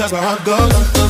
Cause my heart goes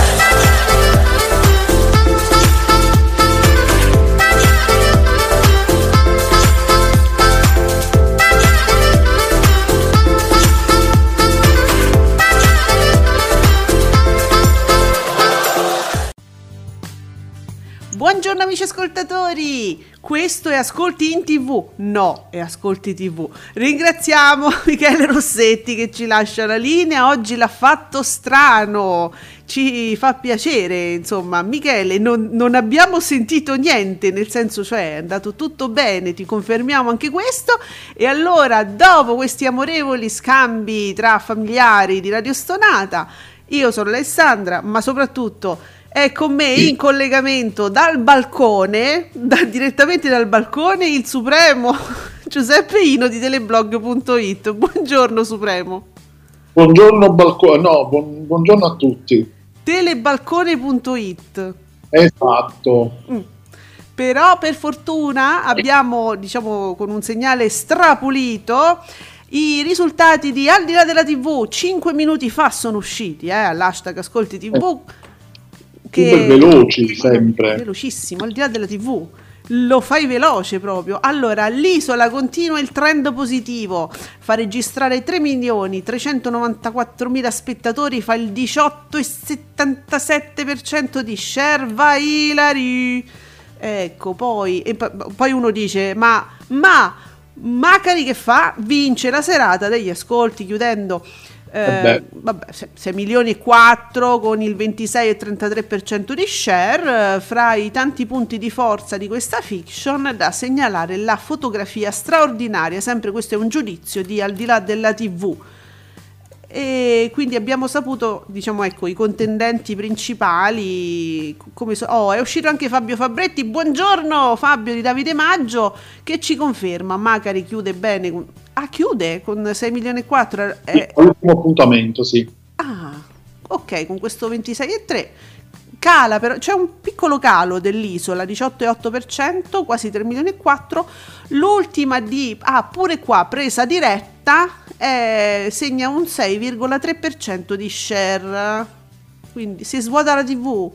Buongiorno amici ascoltatori, questo è Ascolti in TV, no, è Ascolti TV. Ringraziamo Michele Rossetti che ci lascia la linea, oggi l'ha fatto strano, ci fa piacere, insomma. Michele, non, non abbiamo sentito niente, nel senso cioè è andato tutto bene, ti confermiamo anche questo. E allora, dopo questi amorevoli scambi tra familiari di Radio Stonata, io sono Alessandra, ma soprattutto è con me in collegamento dal balcone, da- direttamente dal balcone, il Supremo Giuseppe Ino di teleblog.it. Buongiorno Supremo. Buongiorno balcone, no, buon- buongiorno a tutti. Telebalcone.it. Esatto. Però per fortuna abbiamo, diciamo, con un segnale strapulito i risultati di Al di là della TV 5 minuti fa sono usciti, eh, all'hashtag Ascolti TV. Super veloci sempre. velocissimo, al di là della TV. Lo fai veloce proprio. Allora, l'isola continua il trend positivo, fa registrare 3 milioni 394 mila spettatori, fa il 18,77% di share, vai Ilari. Ecco, poi, po- poi uno dice, ma, ma, Macari che fa? Vince la serata degli ascolti chiudendo eh, Vabbè. vabbè, 6 milioni e 4 con il 26,33% di share. eh, fra i tanti punti di forza di questa fiction da segnalare la fotografia straordinaria, sempre questo è un giudizio di al di là della TV. E quindi abbiamo saputo, diciamo, ecco, i contendenti principali. Come so- oh, è uscito anche Fabio Fabretti. Buongiorno Fabio di Davide Maggio che ci conferma. Macari chiude bene. con- Ah, chiude con 6 milioni e 4. Eh, All'ultimo appuntamento, sì. Ah, ok, con questo 26,3 cala però, c'è un piccolo calo dell'isola, 18,8%, quasi 3 milioni e 4. L'ultima di, ah, pure qua, presa diretta, eh, segna un 6,3% di share. Quindi si svuota la TV.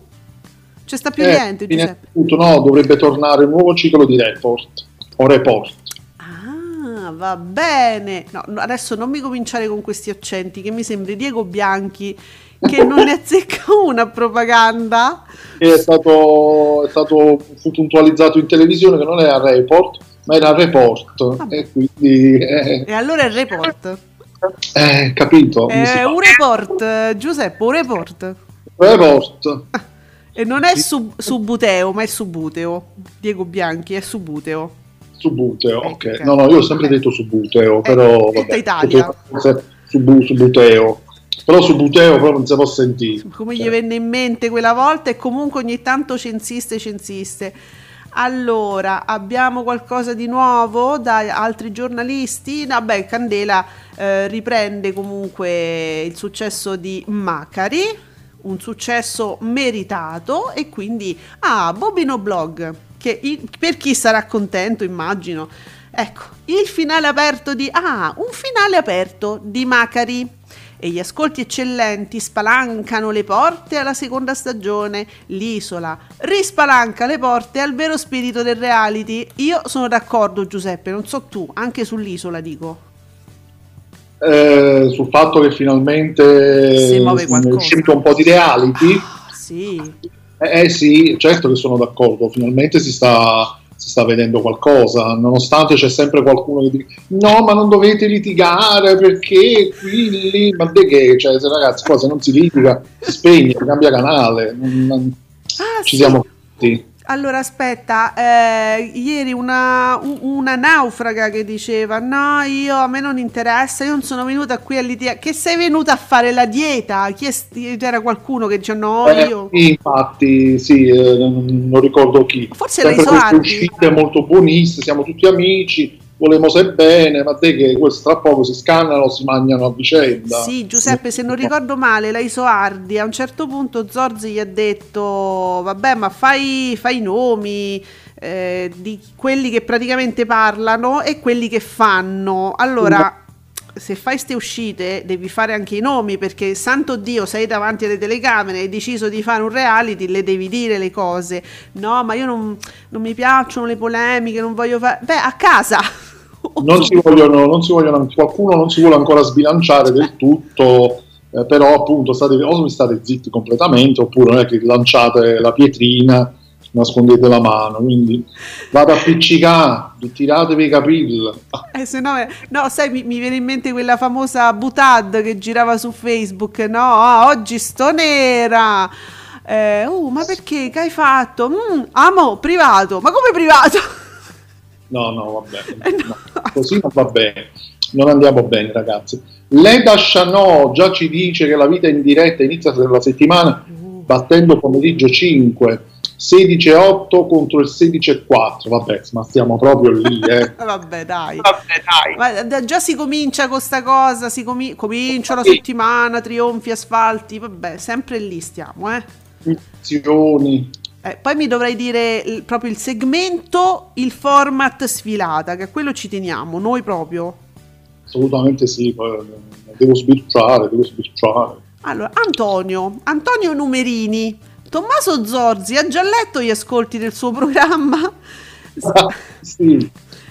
C'è sta più Eh, niente, innanzitutto, no, dovrebbe tornare un nuovo ciclo di report o report. Ah, va bene. No, adesso non mi cominciare con questi accenti che mi sembri Diego Bianchi che non ne azzecca una a propaganda. È stato, è stato puntualizzato in televisione che non era report, ma era report. E quindi, eh, E allora è il report. eh, capito? Fa- un report, eh, Giuseppe, un report. Report. E non è sub- subuteo, ma è subuteo. Diego Bianchi è subuteo. Subuteo, ok. ok. No, no, io ho sempre detto subuteo, però tutta vabbè, Italia. Subu, subuteo. Però subuteo proprio non si può sentire. Come gli venne in mente quella volta e comunque ogni tanto censiste, censiste. Allora, abbiamo qualcosa di nuovo da altri giornalisti? Vabbè, Candela eh, riprende comunque il successo di Macari, un successo meritato e quindi ah, Bobino Blog, che per chi sarà contento, immagino. Ecco, il finale aperto di ah, un finale aperto di Macari. E gli ascolti eccellenti spalancano le porte alla seconda stagione. L'isola rispalanca le porte al vero spirito del reality. Io sono d'accordo, Giuseppe, non so tu, anche sull'isola dico. Eh, sul fatto che finalmente Si muove qualcosa. un po' di reality. Ah, Sì, Eh, eh, sì, certo che sono d'accordo, finalmente si sta, si sta vedendo qualcosa, nonostante c'è sempre qualcuno che dice no, ma non dovete litigare perché qui, lì, ma de che, cioè, se, ragazzi, qua se non si litiga si spegne, cambia canale, non- non- Ah, ci sì. siamo tutti. Allora aspetta, eh, ieri una, una naufraga che diceva no, io a me non interessa, io non sono venuta qui a litigare, che sei venuta a fare la dieta? St- c'era qualcuno che dice no, Eh, io... infatti, sì, eh, non ricordo chi. Forse Sempre lei queste Soardi. uscite molto buoniste, siamo tutti amici, volemo se bene, ma te che questo tra poco si scannano, si mangiano a vicenda. Sì, Giuseppe, se non ricordo male, la Isoardi a un certo punto Zorzi gli ha detto, vabbè, ma fai, fai i nomi eh, di quelli che praticamente parlano e quelli che fanno. Allora, se fai ste uscite devi fare anche i nomi perché santo Dio sei davanti alle telecamere e hai deciso di fare un reality, le devi dire le cose. No, ma io non, non mi piacciono le polemiche, non voglio fare... Beh, a casa! Non si vogliono, non si vogliono, qualcuno non si vuole ancora sbilanciare del tutto, eh, però appunto state, o state zitti completamente oppure non è che lanciate la pietrina, nascondete la mano, quindi vado a appiccicare, tiratevi i capelli. Eh, se no, eh, no, sai, mi, mi viene in mente quella famosa Butad che girava su Facebook, no? Ah, oggi sto nera. Eh, uh, ma perché? Che hai fatto? Mm, amo, privato. Ma come privato? No, no, va bene, Eh, no. così non va bene, non andiamo bene ragazzi. Leda Chanot già ci dice che la vita in diretta inizia la settimana battendo pomeriggio 5, 16 e 8 contro il 16 e 4, vabbè, ma stiamo proprio lì, eh. Vabbè, dai. Ma da- già si comincia con sta cosa, si comi- comincia la settimana, trionfi, asfalti, vabbè, sempre lì stiamo, eh. Istituzioni. Eh, poi mi dovrei dire il- proprio il segmento, il format sfilata, che a quello ci teniamo, noi proprio. Assolutamente sì, eh, devo sbirciare, devo sbirciare. Allora, Antonio, Antonio Numerini, Tommaso Zorzi ha già letto gli ascolti del suo programma? sì,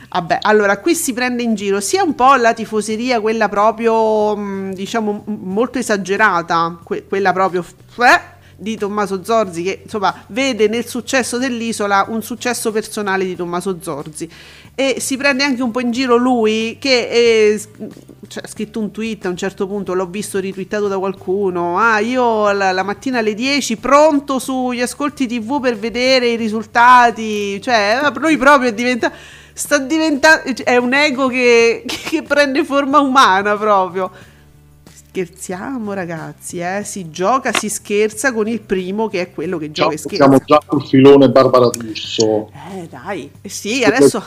Vabbè, allora qui si prende in giro sia un po' la tifoseria, quella proprio, mh, diciamo, molto esagerata, que- quella proprio eh, di Tommaso Zorzi, che insomma vede nel successo dell'isola un successo personale di Tommaso Zorzi. E si prende anche un po' in giro lui, che eh, s- cioè, ha scritto un tweet a un certo punto, l'ho visto ritwittato da qualcuno. Ah, io la, la mattina alle 10 pronto sugli ascolti TV per vedere i risultati. Cioè, eh, lui proprio è diventato sta diventando è un ego che, che prende forma umana proprio scherziamo ragazzi eh? si gioca si scherza con il primo che è quello che gioca e scherza siamo già sul filone Barbara D'Urso. eh dai eh sì adesso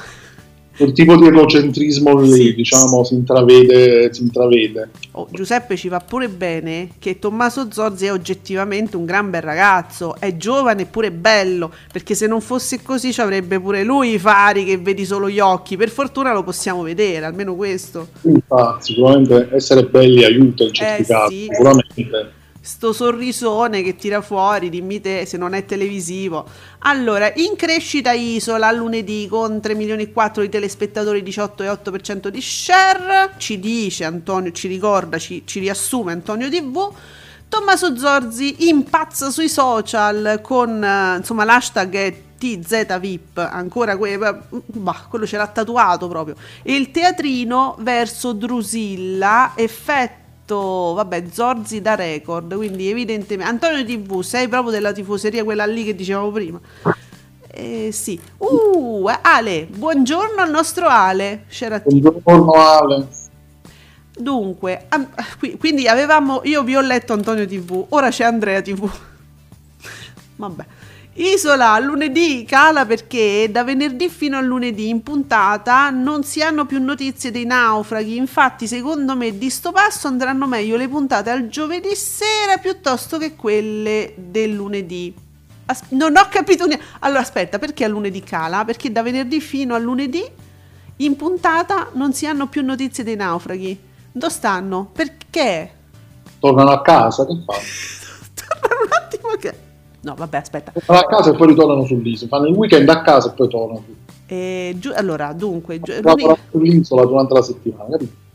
Quel tipo di egocentrismo lì, Sì. diciamo, si intravede, si intravede. oh, Giuseppe ci va pure bene che Tommaso Zorzi è oggettivamente un gran bel ragazzo è giovane e pure bello perché se non fosse così ci avrebbe pure lui i fari che vedi solo gli occhi per fortuna lo possiamo vedere almeno questo Infatti, sicuramente essere belli aiuta il certificato, Eh, sì. sicuramente. Sto sorrisone che tira fuori, dimmi te se non è televisivo. Allora, in crescita Isola lunedì con 3 milioni e 4 di telespettatori, 18,8% di share, ci dice Antonio, ci ricorda, ci, ci riassume Antonio TV. Tommaso Zorzi impazza sui social con eh, insomma l'hashtag è TZVIP, ancora que- bah, quello ce l'ha tatuato proprio. E il teatrino verso Drusilla, effetto, vabbè, Zorzi da record, quindi evidentemente Antonio TV, sei proprio della tifoseria quella lì che dicevamo prima. Eh, sì. Uh, Ale, buongiorno al nostro Ale. C'era Buongiorno Ale. Dunque, am- qui- quindi avevamo, io vi ho letto Antonio TV, ora c'è Andrea TV. Vabbè. Isola lunedì cala perché da venerdì fino a lunedì in puntata non si hanno più notizie dei naufraghi. Infatti, secondo me, di sto passo andranno meglio le puntate al giovedì sera piuttosto che quelle del lunedì. As- non ho capito niente. Allora, aspetta, perché a lunedì cala? Perché da venerdì fino a lunedì in puntata non si hanno più notizie dei naufraghi. Dove stanno? Perché? Tornano a casa, che fanno? Tornano un attimo che... No, vabbè, aspetta. Tornano a casa e poi ritornano sull'isola. Fanno il weekend a casa e poi tornano. Eh, giu- allora, dunque, giu- Lavorano sull'isola durante la settimana, capito?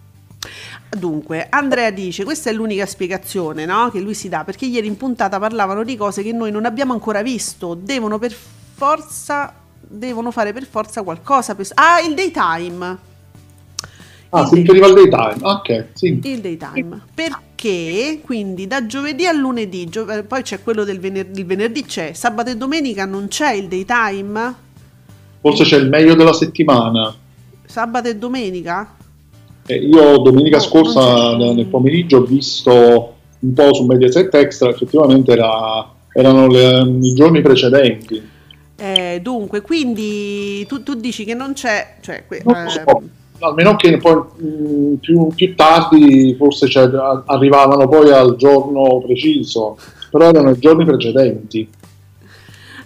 Dunque, Andrea dice: Questa è l'unica spiegazione no? che lui si dà perché ieri in puntata parlavano di cose che noi non abbiamo ancora visto. Devono per forza, devono fare per forza qualcosa. Per... Ah, il daytime. Ah, Il si riferiva al daytime. Ok, sì. Il daytime. Perché quindi da giovedì a lunedì, gio- eh, poi c'è quello del venerdì, il venerdì c'è, sabato e domenica non c'è il daytime? Forse c'è il meglio della settimana. Sabato e domenica? Eh, io domenica Oh, scorsa nel pomeriggio ho visto un po' su Mediaset Extra, effettivamente era- erano le- i giorni precedenti. Eh, dunque, quindi tu, tu dici che non c'è, cioè, que- Non so, ehm, almeno che poi mh, più, più tardi forse a- arrivavano poi al giorno preciso, però erano i giorni precedenti.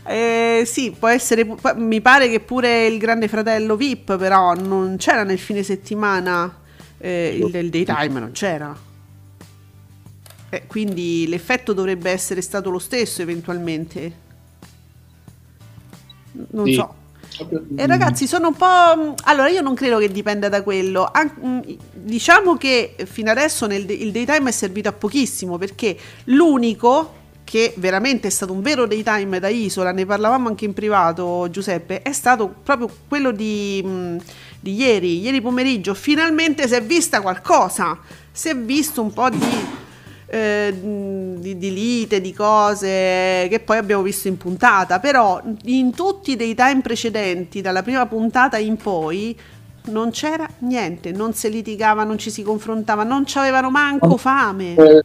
Eh, sì, può essere. Mi pare che pure il Grande Fratello VIP, però non c'era nel fine settimana eh, il, il daytime, non c'era. Eh, quindi l'effetto dovrebbe essere stato lo stesso eventualmente. Non Sì. so. E ragazzi, sono un po'. Allora, io non credo che dipenda da quello. An- mm, diciamo che fino adesso nel il daytime è servito a pochissimo perché l'unico che veramente è stato un vero daytime da isola, ne parlavamo anche in privato, Giuseppe, è stato proprio quello di, mm, di ieri, ieri pomeriggio. Finalmente si è vista qualcosa, si è visto un po' di eh, di, di lite, di cose che poi abbiamo visto in puntata, però in tutti i daytime precedenti, dalla prima puntata in poi, non c'era niente, non si litigava, non ci si confrontava, non c'avevano manco fame. Eh,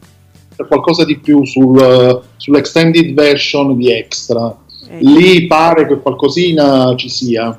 C'è qualcosa di più sul, sull'extended version di Extra. Eh, Lì pare che qualcosina ci sia,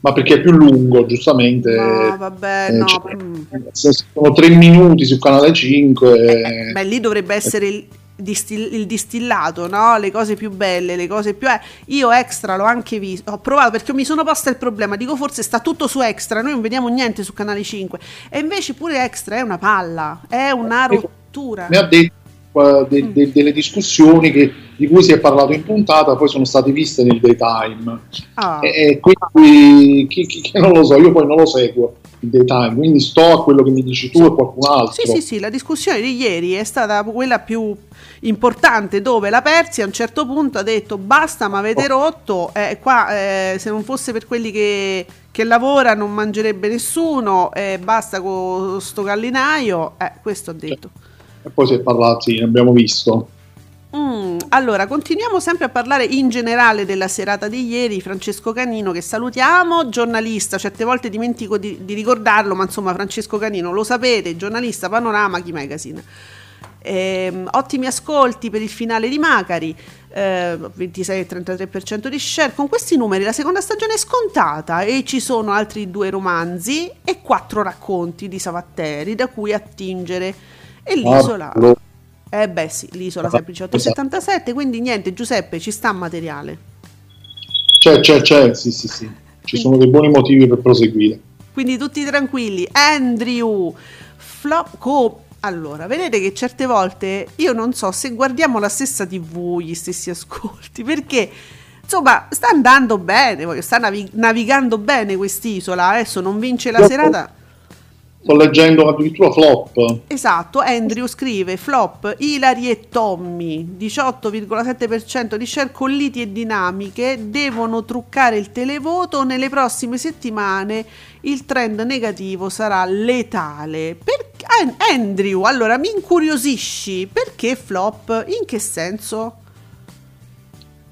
ma perché è più lungo, giustamente. no, vabbè, Eh, no. c'è- mm. sono tre minuti su canale 5. Beh, lì dovrebbe essere il, distil- il distillato, no? Le cose più belle, le cose più... eh, io extra l'ho anche visto, ho provato perché mi sono posta il problema, dico forse sta tutto su extra, noi non vediamo niente su canale 5 e invece pure extra è una palla, è una rottura. mi ha detto eh, de- Mm. de- delle discussioni che- di cui si è parlato in puntata, poi sono state viste nel daytime. Ah. E, e quindi chi- chi non lo so, io poi non lo seguo il daytime, quindi sto a quello che mi dici tu e qualcun altro. Sì, sì, sì, la discussione di ieri è stata quella più importante dove la Persia a un certo punto ha detto basta ma avete rotto, eh, qua eh, se non fosse per quelli che, che lavora non mangerebbe nessuno, eh, basta con sto gallinaio, eh, questo ha detto. E poi si è parlato, sì, abbiamo visto. Mm, allora, continuiamo sempre a parlare in generale della serata di ieri. Francesco Canino, che salutiamo, giornalista, certe volte dimentico di, di ricordarlo, ma insomma, Francesco Canino, lo sapete, giornalista Panorama Chi Magazine. Ehm, ottimi ascolti per il finale di Macari, eh, 26-33% di share. Con questi numeri la seconda stagione è scontata e ci sono altri due romanzi e quattro racconti di Savatteri da cui attingere. E l'isola. Ah, lo- Eh beh sì, l'isola sempre 1877, quindi niente Giuseppe, ci sta materiale. C'è, c'è, c'è, sì, sì, sì. Ci sono dei buoni motivi per proseguire. Quindi tutti tranquilli. Andrew, flop... co- allora, vedete che certe volte io non so se guardiamo la stessa tv, gli stessi ascolti, perché insomma sta andando bene, voglio, sta navi- navigando bene quest'isola, adesso non vince la Io- serata. Sto leggendo addirittura flop. Esatto, Andrew scrive flop Hilary e Tommy 18,7% di share con liti e dinamiche devono truccare il televoto nelle prossime settimane il trend negativo sarà letale per... An- Andrew allora mi incuriosisci perché flop in che senso?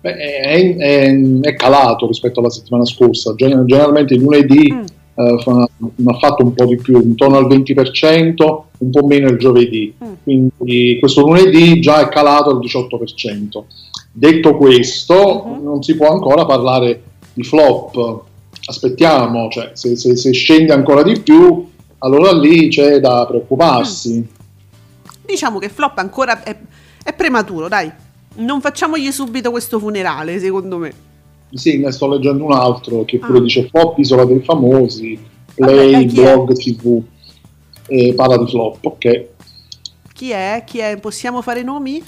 Beh, È, è- è calato rispetto alla settimana scorsa. Gen- Generalmente lunedì Mm. Eh, ha fatto un po' di più, intorno al 20%, un po' meno il giovedì. Mm. Quindi questo lunedì già è calato al 18%. Detto questo, Mhm. non si può ancora parlare di flop. Aspettiamo, cioè, se, se- se scende ancora di più, allora lì c'è da preoccuparsi. Diciamo che flop ancora è, è prematuro dai non facciamogli subito questo funerale secondo me Sì, ne sto leggendo un altro che pure Ah. dice flop, isola dei famosi, Vabbè, play, dai, chi è? blog, tv, e parla di flop, ok. Chi è? Chi è? Possiamo fare nomi?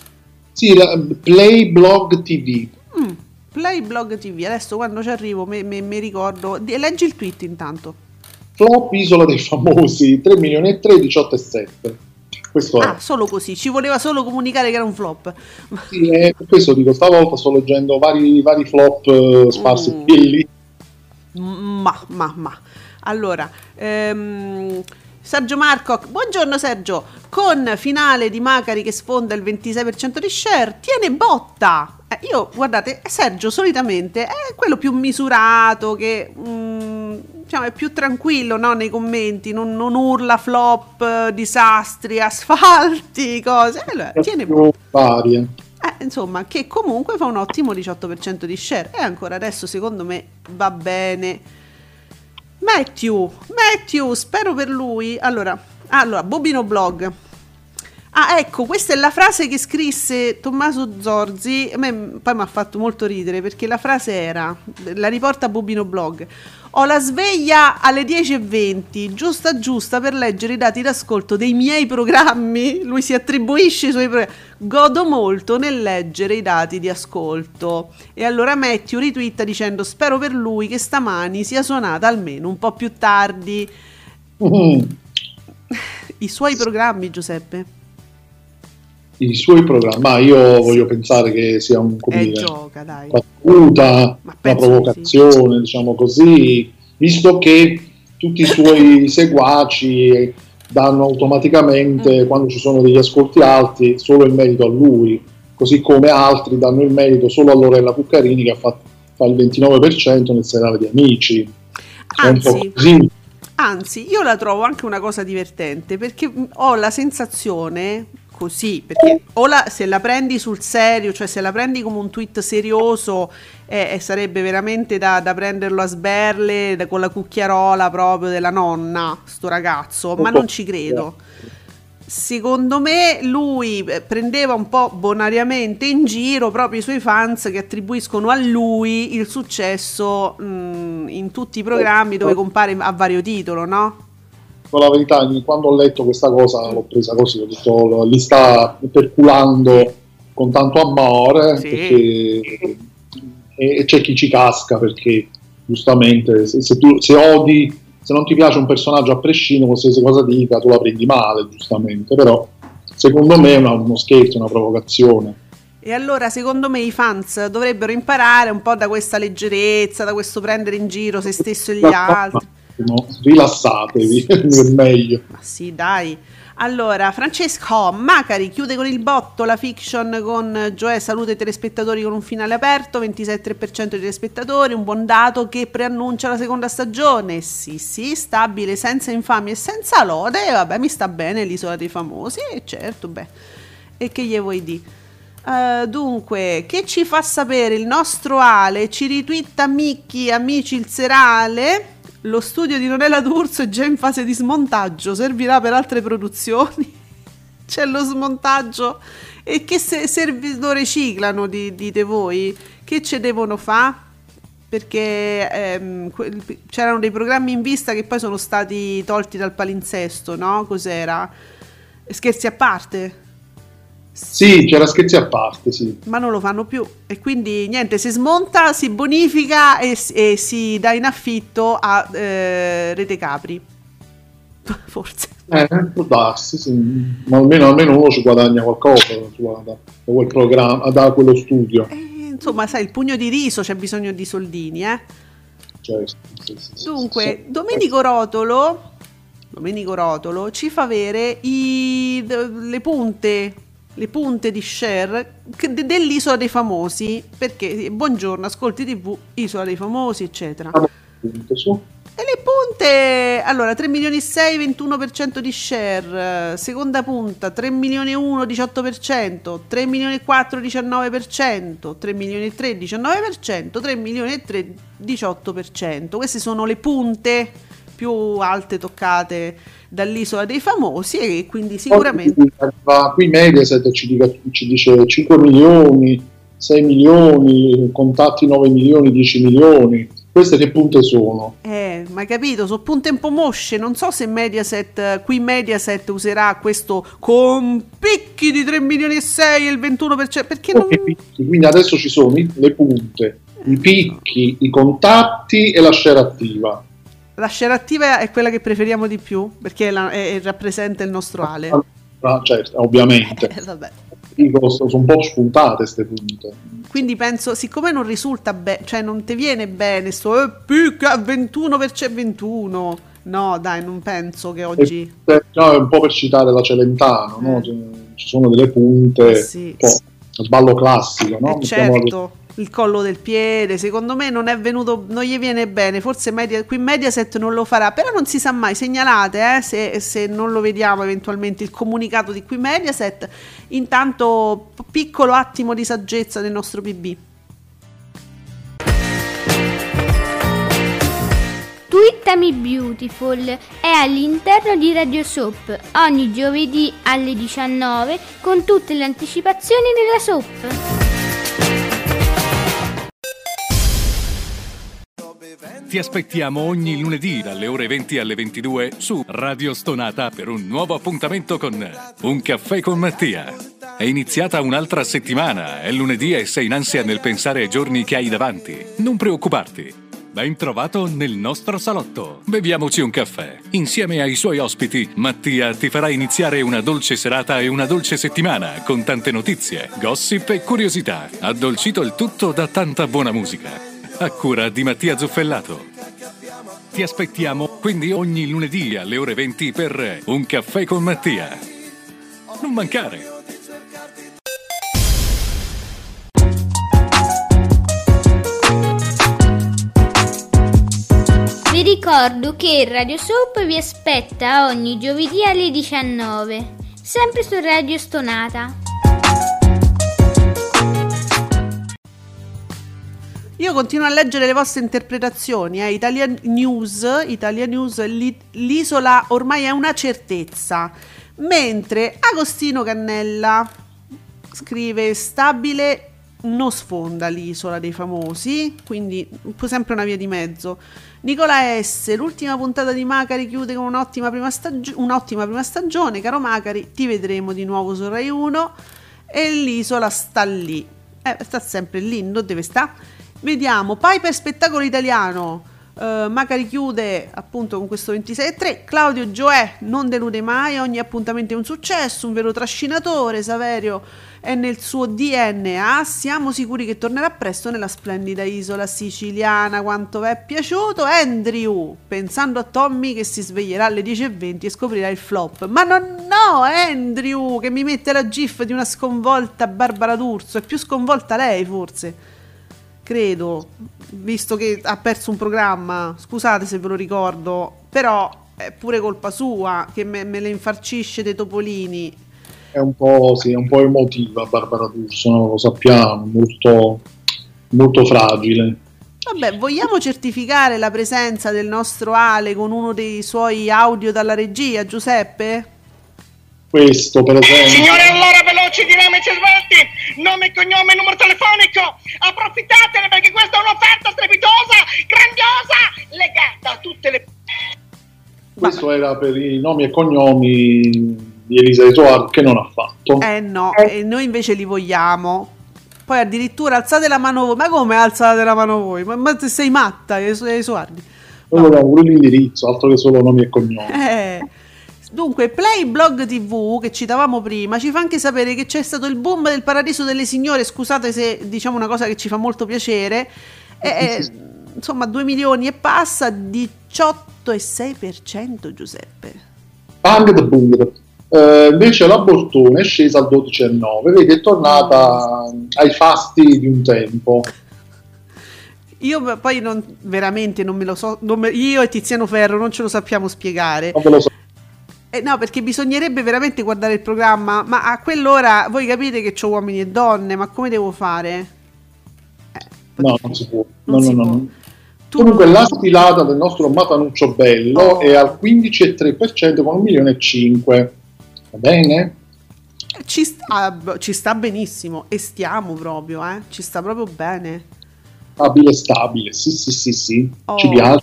Sì, la- Play Blog TV. Mm, Playblog TV, adesso quando ci arrivo mi, ricordo. Leggi il tweet intanto. Flop Isola dei Famosi, 3 milioni e 3, 18 e 7. Questo è. Ah, solo così, ci voleva solo comunicare che era un flop. Sì, eh, per questo dico, stavolta sto leggendo vari, vari flop eh, sparsi Mm. lì. Ma, ma, ma. Allora, ehm, Sergio Marco, buongiorno Sergio, con finale di Macari che sfonda il 26% di share, tiene botta. Eh, io, guardate, Sergio solitamente è quello più misurato, che mm, diciamo, è più tranquillo no, nei commenti, non, non urla flop, eh, disastri, asfalti, cose. Allora, tiene. Varie. Eh, insomma, che comunque fa un ottimo 18% di share e ancora adesso secondo me va bene. Matthew, Matthew, spero per lui. Allora, allora Bobino Blog. Ah, ecco, questa è la frase che scrisse Tommaso Zorzi. A me poi mi ha fatto molto ridere perché la frase era: la riporta Bobino Blog. Ho la sveglia alle 10.20, giusta giusta per leggere i dati d'ascolto dei miei programmi. Lui si attribuisce i suoi programmi. Godo molto nel leggere i dati di ascolto. E allora Matthew ritwitta dicendo: Spero per lui che stamani sia suonata almeno un po' più tardi. Mm. I suoi programmi, Giuseppe. I suoi programmi, ma io voglio pensare che sia un come Eh, dire, gioca, battuta, una provocazione, diciamo così, visto che tutti i suoi seguaci danno Mm. automaticamente, quando ci sono degli ascolti alti, solo il merito a lui, così come altri danno il merito solo a Lorella Cuccarini che ha fatto fa il 29% nel serale di Amici. Anzi. Anzi, io la trovo anche una cosa divertente perché ho la sensazione così, perché o la- se la prendi sul serio, cioè se la prendi come un tweet serioso, eh, eh, sarebbe veramente da, da prenderlo a sberle da- con la cucchiarola proprio della nonna, sto ragazzo, ma non ci credo. Secondo me lui eh, prendeva un po' bonariamente in giro proprio i suoi fans che attribuiscono a lui il successo mh, in tutti i programmi dove compare a vario titolo, no? Con la verità, quando ho letto questa cosa l'ho presa così, ho detto "Lo- li sta perculando con tanto amore Sì. perché- e, e c'è chi ci casca perché giustamente se, se tu se odi, se non ti piace un personaggio a prescindere, qualsiasi cosa dica, tu la prendi male, giustamente, però secondo me è una- uno scherzo, una provocazione. E allora secondo me i fans dovrebbero imparare un po' da questa leggerezza, da questo prendere in giro se stesso e gli altri. No, rilassatevi, è meglio. Ma sì, dai. Allora, Francesco Macari chiude con il botto la fiction con Gioè saluta i telespettatori con un finale aperto, 27% di telespettatori, un buon dato che preannuncia la seconda stagione. Sì, sì, stabile, senza infamia e senza lode. Vabbè, mi sta bene l'isola dei famosi, e certo, beh. E che gli vuoi dire? Eh, dunque, che ci fa sapere il nostro Ale? Ci ritwitta Micchi, amici il serale. Lo studio di Nonella D'Urso è già in fase di smontaggio, servirà per altre produzioni. C'è lo smontaggio. E che se, servi- lo riciclano, di- dite voi? Che ci devono fare? Perché ehm, que- c'erano dei programmi in vista che poi sono stati tolti dal palinsesto, no? Cos'era? Scherzi a parte? Sì, c'era scherzi a parte, sì. ma non lo fanno più e quindi niente si smonta, si bonifica e, e si dà in affitto a eh, Rete Capri forse Eh, può darsi, sì. ma almeno, almeno uno ci guadagna qualcosa da, da quel programma, da quello studio. Eh, insomma sai il pugno di riso c'è bisogno di soldini eh Cioè, sì, sì, dunque. Domenico Rotolo Domenico Rotolo ci fa avere i- le punte le punte di share dell'isola dei famosi perché buongiorno ascolti tv isola dei famosi eccetera su. E le punte, allora 3 milioni e 6, 21% di share, seconda punta 3 milioni e 1, 18%, 3 milioni e 4, 19%, 3 milioni e 3, 19%, 3 milioni e 3, 18%. Queste sono le punte più alte toccate dall'isola dei famosi e quindi sicuramente... Qui Mediaset ci, dica- ci dice 5 milioni, 6 milioni, contatti 9 milioni, 10 milioni. Queste che punte sono? Eh, ma capito, sono punte un po' mosce, non so se Mediaset, eh, qui Mediaset userà questo con picchi di 3 milioni e 6 e il 21%, perché non... Quindi adesso ci sono le punte, i picchi, i contatti e la share attiva. La share attiva è quella che preferiamo di più, perché la- è- è- rappresenta il nostro Ale. Ah, certo, ovviamente. Eh, vabbè. Dico, sono un po' spuntate queste punte. Quindi penso, siccome non risulta bene, cioè non ti viene bene sto eh, picca 21 per 21. No, dai, non penso che oggi... Eh, no, è un po' per citare la Celentano, no? Eh. Cioè, ci sono delle punte, Eh sì. un po' sballo classico, no? Eh, certo, il collo del piede, secondo me non è venuto, non gli viene bene, forse Media- qui Mediaset non lo farà, però non si sa mai, segnalate eh, se, se non lo vediamo eventualmente il comunicato di qui Mediaset, intanto piccolo attimo di saggezza del nostro PB. Twittami Beautiful è all'interno di Radio Soap ogni giovedì alle 19 con tutte le anticipazioni della Soap. Ti aspettiamo ogni lunedì dalle ore 20 alle 22 su Radio Stonata per un nuovo appuntamento con Un caffè con Mattia. È iniziata un'altra settimana, è lunedì e sei in ansia nel pensare ai giorni che hai davanti. Non preoccuparti. Ben trovato nel nostro salotto. Beviamoci un caffè. Insieme ai suoi ospiti, Mattia ti farà iniziare una dolce serata e una dolce settimana con tante notizie, gossip e curiosità. Addolcito il tutto da tanta buona musica. A cura di Mattia Zuffellato. Ti aspettiamo quindi ogni lunedì alle ore 20 per Un caffè con Mattia. Non mancare. Vi ricordo che Radio Soap vi aspetta ogni giovedì alle 19, sempre su Radio Stonata. Io continuo a leggere le vostre interpretazioni, eh. Italia News, Italia News, l'i- l'isola ormai è una certezza, mentre Agostino Cannella scrive stabile non sfonda l'isola dei famosi, quindi sempre una via di mezzo. Nicola S, l'ultima puntata di Macari chiude con un'ottima prima, stagio- un'ottima prima stagione, caro Macari, ti vedremo di nuovo su Rai 1 e l'isola sta lì, eh, sta sempre lì, non deve sta. Vediamo, Piper Spettacolo Italiano, eh, Macari chiude appunto con questo 26-3, Claudio Gioè non delude mai, ogni appuntamento è un successo, un vero trascinatore, Saverio è nel suo DNA, siamo sicuri che tornerà presto nella splendida isola siciliana, quanto vi è piaciuto, Andrew, pensando a Tommy che si sveglierà alle 10.20 e scoprirà il flop, ma non no, Andrew, che mi mette la gif di una sconvolta Barbara D'Urso, è più sconvolta lei forse credo, visto che ha perso un programma, scusate se ve lo ricordo, però è pure colpa sua che me, me le infarcisce dei topolini. È un po', sì, è un po' emotiva Barbara D'Urso, no? lo sappiamo, molto, molto fragile. Vabbè, vogliamo certificare la presenza del nostro Ale con uno dei suoi audio dalla regia, Giuseppe? Questo, per esempio, Signore, allora veloci, dinamici e svelti, nome e cognome, numero telefonico, approfittatene perché questa è un'offerta strepitosa, grandiosa, legata a tutte le... questo era per i nomi e cognomi di Elisa Esoard che non ha fatto. Eh no, e noi invece li vogliamo. Poi addirittura alzate la mano voi. Ma come alzate la mano voi? Ma, ma sei matta, ai su- ai suardi. Noi vogliamo pure l'indirizzo, altro che solo nomi e cognomi. Eh. Dunque, Play Blog TV, che citavamo prima, ci fa anche sapere che c'è stato il boom del Paradiso delle Signore. Scusate se diciamo una cosa che ci fa molto piacere. Eh, eh, insomma, 2 milioni e passa, 18,6% Giuseppe. Pang the Bung. Eh, invece la Bortone è scesa al 12,9, vedi è tornata ai fasti di un tempo. Io poi non, veramente non me lo so, me- io e Tiziano Ferro non ce lo sappiamo spiegare. Non ve lo so. Eh, no, perché bisognerebbe veramente guardare il programma, ma a quell'ora voi capite che c'ho uomini e donne, ma come devo fare? Eh, No, non si può. Non No, si no, può. no. Tu Comunque non- la stilata del nostro Matanuccio Bello Oh. è al 15,3% con 1.500.000. Va bene? ci, sta, ci sta benissimo e stiamo proprio, eh? ci sta proprio bene. Stabile, stabile, sì, sì, sì, sì, Oh. ci piace.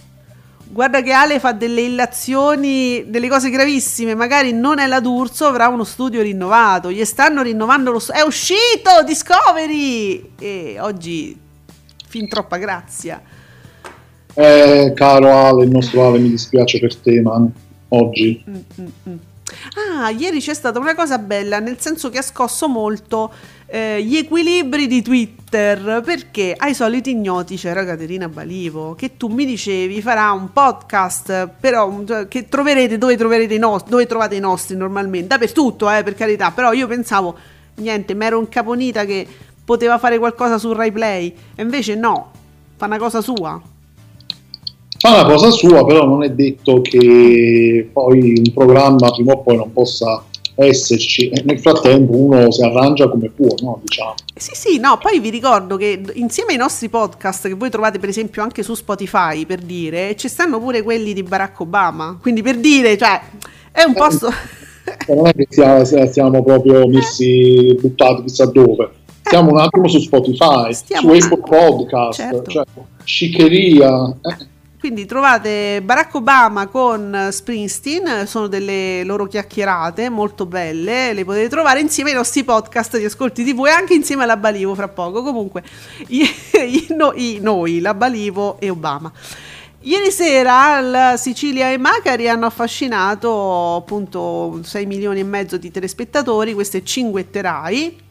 Guarda che Ale fa delle illazioni, delle cose gravissime. Magari non è la D'Urso, avrà uno studio rinnovato. Gli stanno rinnovando lo studio. È uscito Discovery! E oggi, fin troppa grazia. Eh, caro Ale, il nostro Ale, mi dispiace per te, man, oggi. Mm, mm, mm. Ah, ieri c'è stata una cosa bella, nel senso che ha scosso molto eh, gli equilibri di Twitter, perché ai soliti ignoti c'era Caterina Balivo, che tu mi dicevi farà un podcast, però cioè, che troverete dove troverete i nostri, dove trovate i nostri normalmente, dappertutto, eh, per carità, però io pensavo, niente, mi ero incaponita che poteva fare qualcosa su Rai Play, e invece no, fa una cosa sua. Fa una cosa sua, però non è detto che poi un programma prima o poi non possa esserci. E nel frattempo uno si arrangia come può, no? Diciamo. Sì, sì, no, poi vi ricordo che insieme ai nostri podcast che voi trovate per esempio anche su Spotify, per dire, ci stanno pure quelli di Barack Obama, quindi per dire, cioè, è un posto... Cioè, non è che sia- sia- siamo proprio messi buttati chissà dove. Siamo un attimo su Spotify, Stiamo- su Apple Podcast, Certo. cioè, sciccheria. eh. Quindi trovate Barack Obama con Springsteen, sono delle loro chiacchierate molto belle, le potete trovare insieme ai nostri podcast di Ascolti TV e anche insieme alla Balivo fra poco. Comunque, i- i- no- i- noi, la Balivo e Obama. Ieri sera la Sicilia e Macari hanno affascinato appunto 6 milioni e mezzo di telespettatori, queste cinguetterai.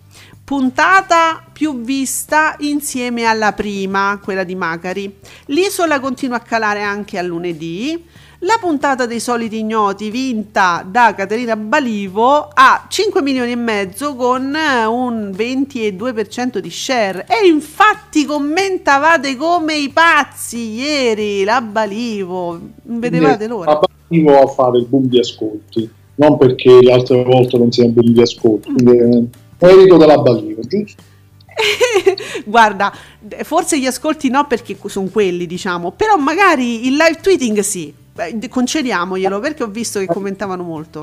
Puntata più vista insieme alla prima, quella di Macari. L'isola continua a calare anche a lunedì. La puntata dei soliti ignoti, vinta da Caterina Balivo, ha 5 milioni e mezzo con eh, un 22% di share. E infatti commentavate come i pazzi ieri la Balivo. Vedevate l'ora. Ma arrivo a fare il boom di ascolti, non perché le altre volte non siano boom di ascolti. Quindi, merito della Balivo, giusto? Guarda, forse gli ascolti no perché sono quelli, diciamo, però magari il live tweeting sì. Beh, concediamoglielo perché ho visto che commentavano molto.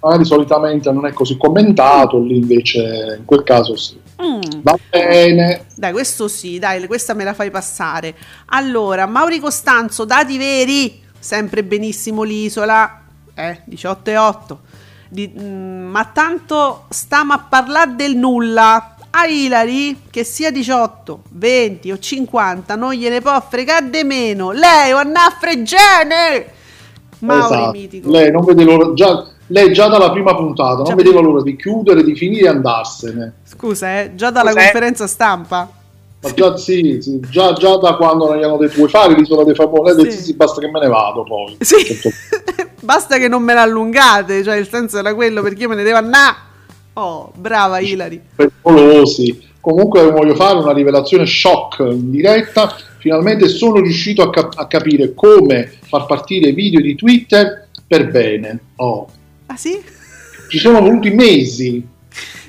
Magari solitamente non è così commentato, lì invece in quel caso sì. Mm. Va bene, Dai, questo sì, dai, questa me la fai passare. Allora, Mauri Costanzo, dati veri, sempre benissimo l'isola, eh, 18 e 8. Di- mm, ma tanto stiamo a parlare del nulla. A Ilari, che sia 18, 20 o 50, non gliene può fregare di meno. Lei o a fregene! Mauri Esatto. mitico. Lei non vede l'ora, già, lei già dalla prima puntata Già non vedeva l'ora di chiudere, di finire e andarsene. Scusa, eh, già dalla Cos'è? conferenza stampa. Ma già, sì, sì, già, già da quando non gli hanno detto vuoi fare l'isola dei famosi, lei Sì. sì, sì, basta che me ne vado poi. Sì, Certo. basta che non me la allungate, cioè il senso era quello perché io me ne devo andare. Oh, brava Ilari. pericolosi. Comunque voglio fare una rivelazione shock in diretta. Finalmente sono riuscito a, cap- a capire come far partire video di Twitter per bene. Oh, Ah sì? ci sono voluti mesi,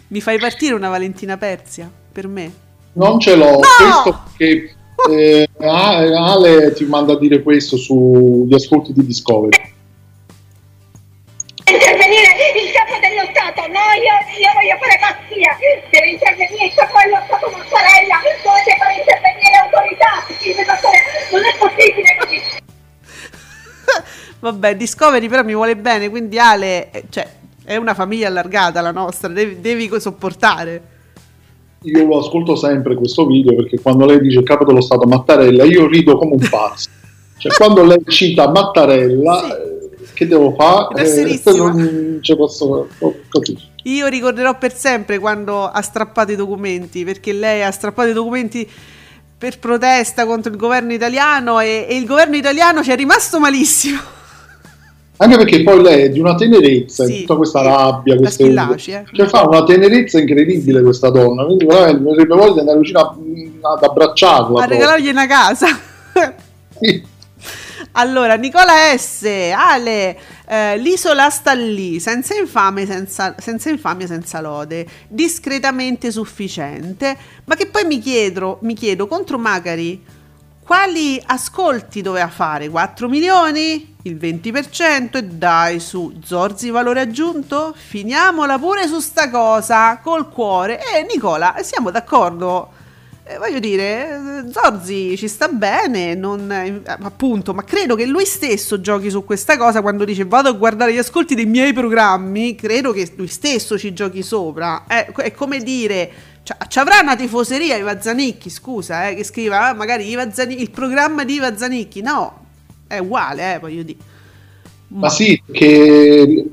Mi fai partire una Valentina Perzia per me. non ce l'ho. No! Questo che eh, Ale ti manda a dire questo sugli ascolti di Discovery. Io, io voglio fare pazzia, deve intervenire il capo dello Stato Mattarella, dove devono intervenire le autorità, non è possibile così. Vabbè, Discovery però mi vuole bene, quindi Ale, eh, cioè, è una famiglia allargata la nostra, devi, devi sopportare. Io lo ascolto sempre questo video perché quando lei dice il capo dello Stato Mattarella, io rido come un pazzo. Cioè, quando lei cita Mattarella, Sì. eh, che devo fare? Serissima. non ci posso oh, così. Io ricorderò per sempre quando ha strappato i documenti, perché lei ha strappato i documenti per protesta contro il governo italiano e, e il governo italiano ci è rimasto malissimo. Anche perché poi lei è di una tenerezza, Sì. tutta questa rabbia, queste- Schillaci, eh. cioè fa una tenerezza incredibile questa donna, quindi veramente mi avrebbe voglia di andare vicino a- ad abbracciarla. A regalargli una casa. Sì. Allora, Nicola S. Ale, eh, l'isola sta lì, senza infame, senza, senza infamia, senza lode, discretamente sufficiente. Ma che poi mi chiedo, mi chiedo contro Macari, quali ascolti doveva fare? 4 milioni? Il 20%? E dai su, Zorzi valore aggiunto? Finiamola pure su sta cosa, col cuore. E Nicola, siamo d'accordo? Eh, voglio dire, eh, Zorzi ci sta bene, non, eh, appunto, ma credo che lui stesso giochi su questa cosa quando dice vado a guardare gli ascolti dei miei programmi, credo che lui stesso ci giochi sopra. È, è come dire, ci avrà una tifoseria Iva Zanicchi, scusa, eh, che scriva ah, magari Iva Zanicchi, il programma di Iva Zanicchi, no, è uguale, eh, voglio dire. Ma sì, che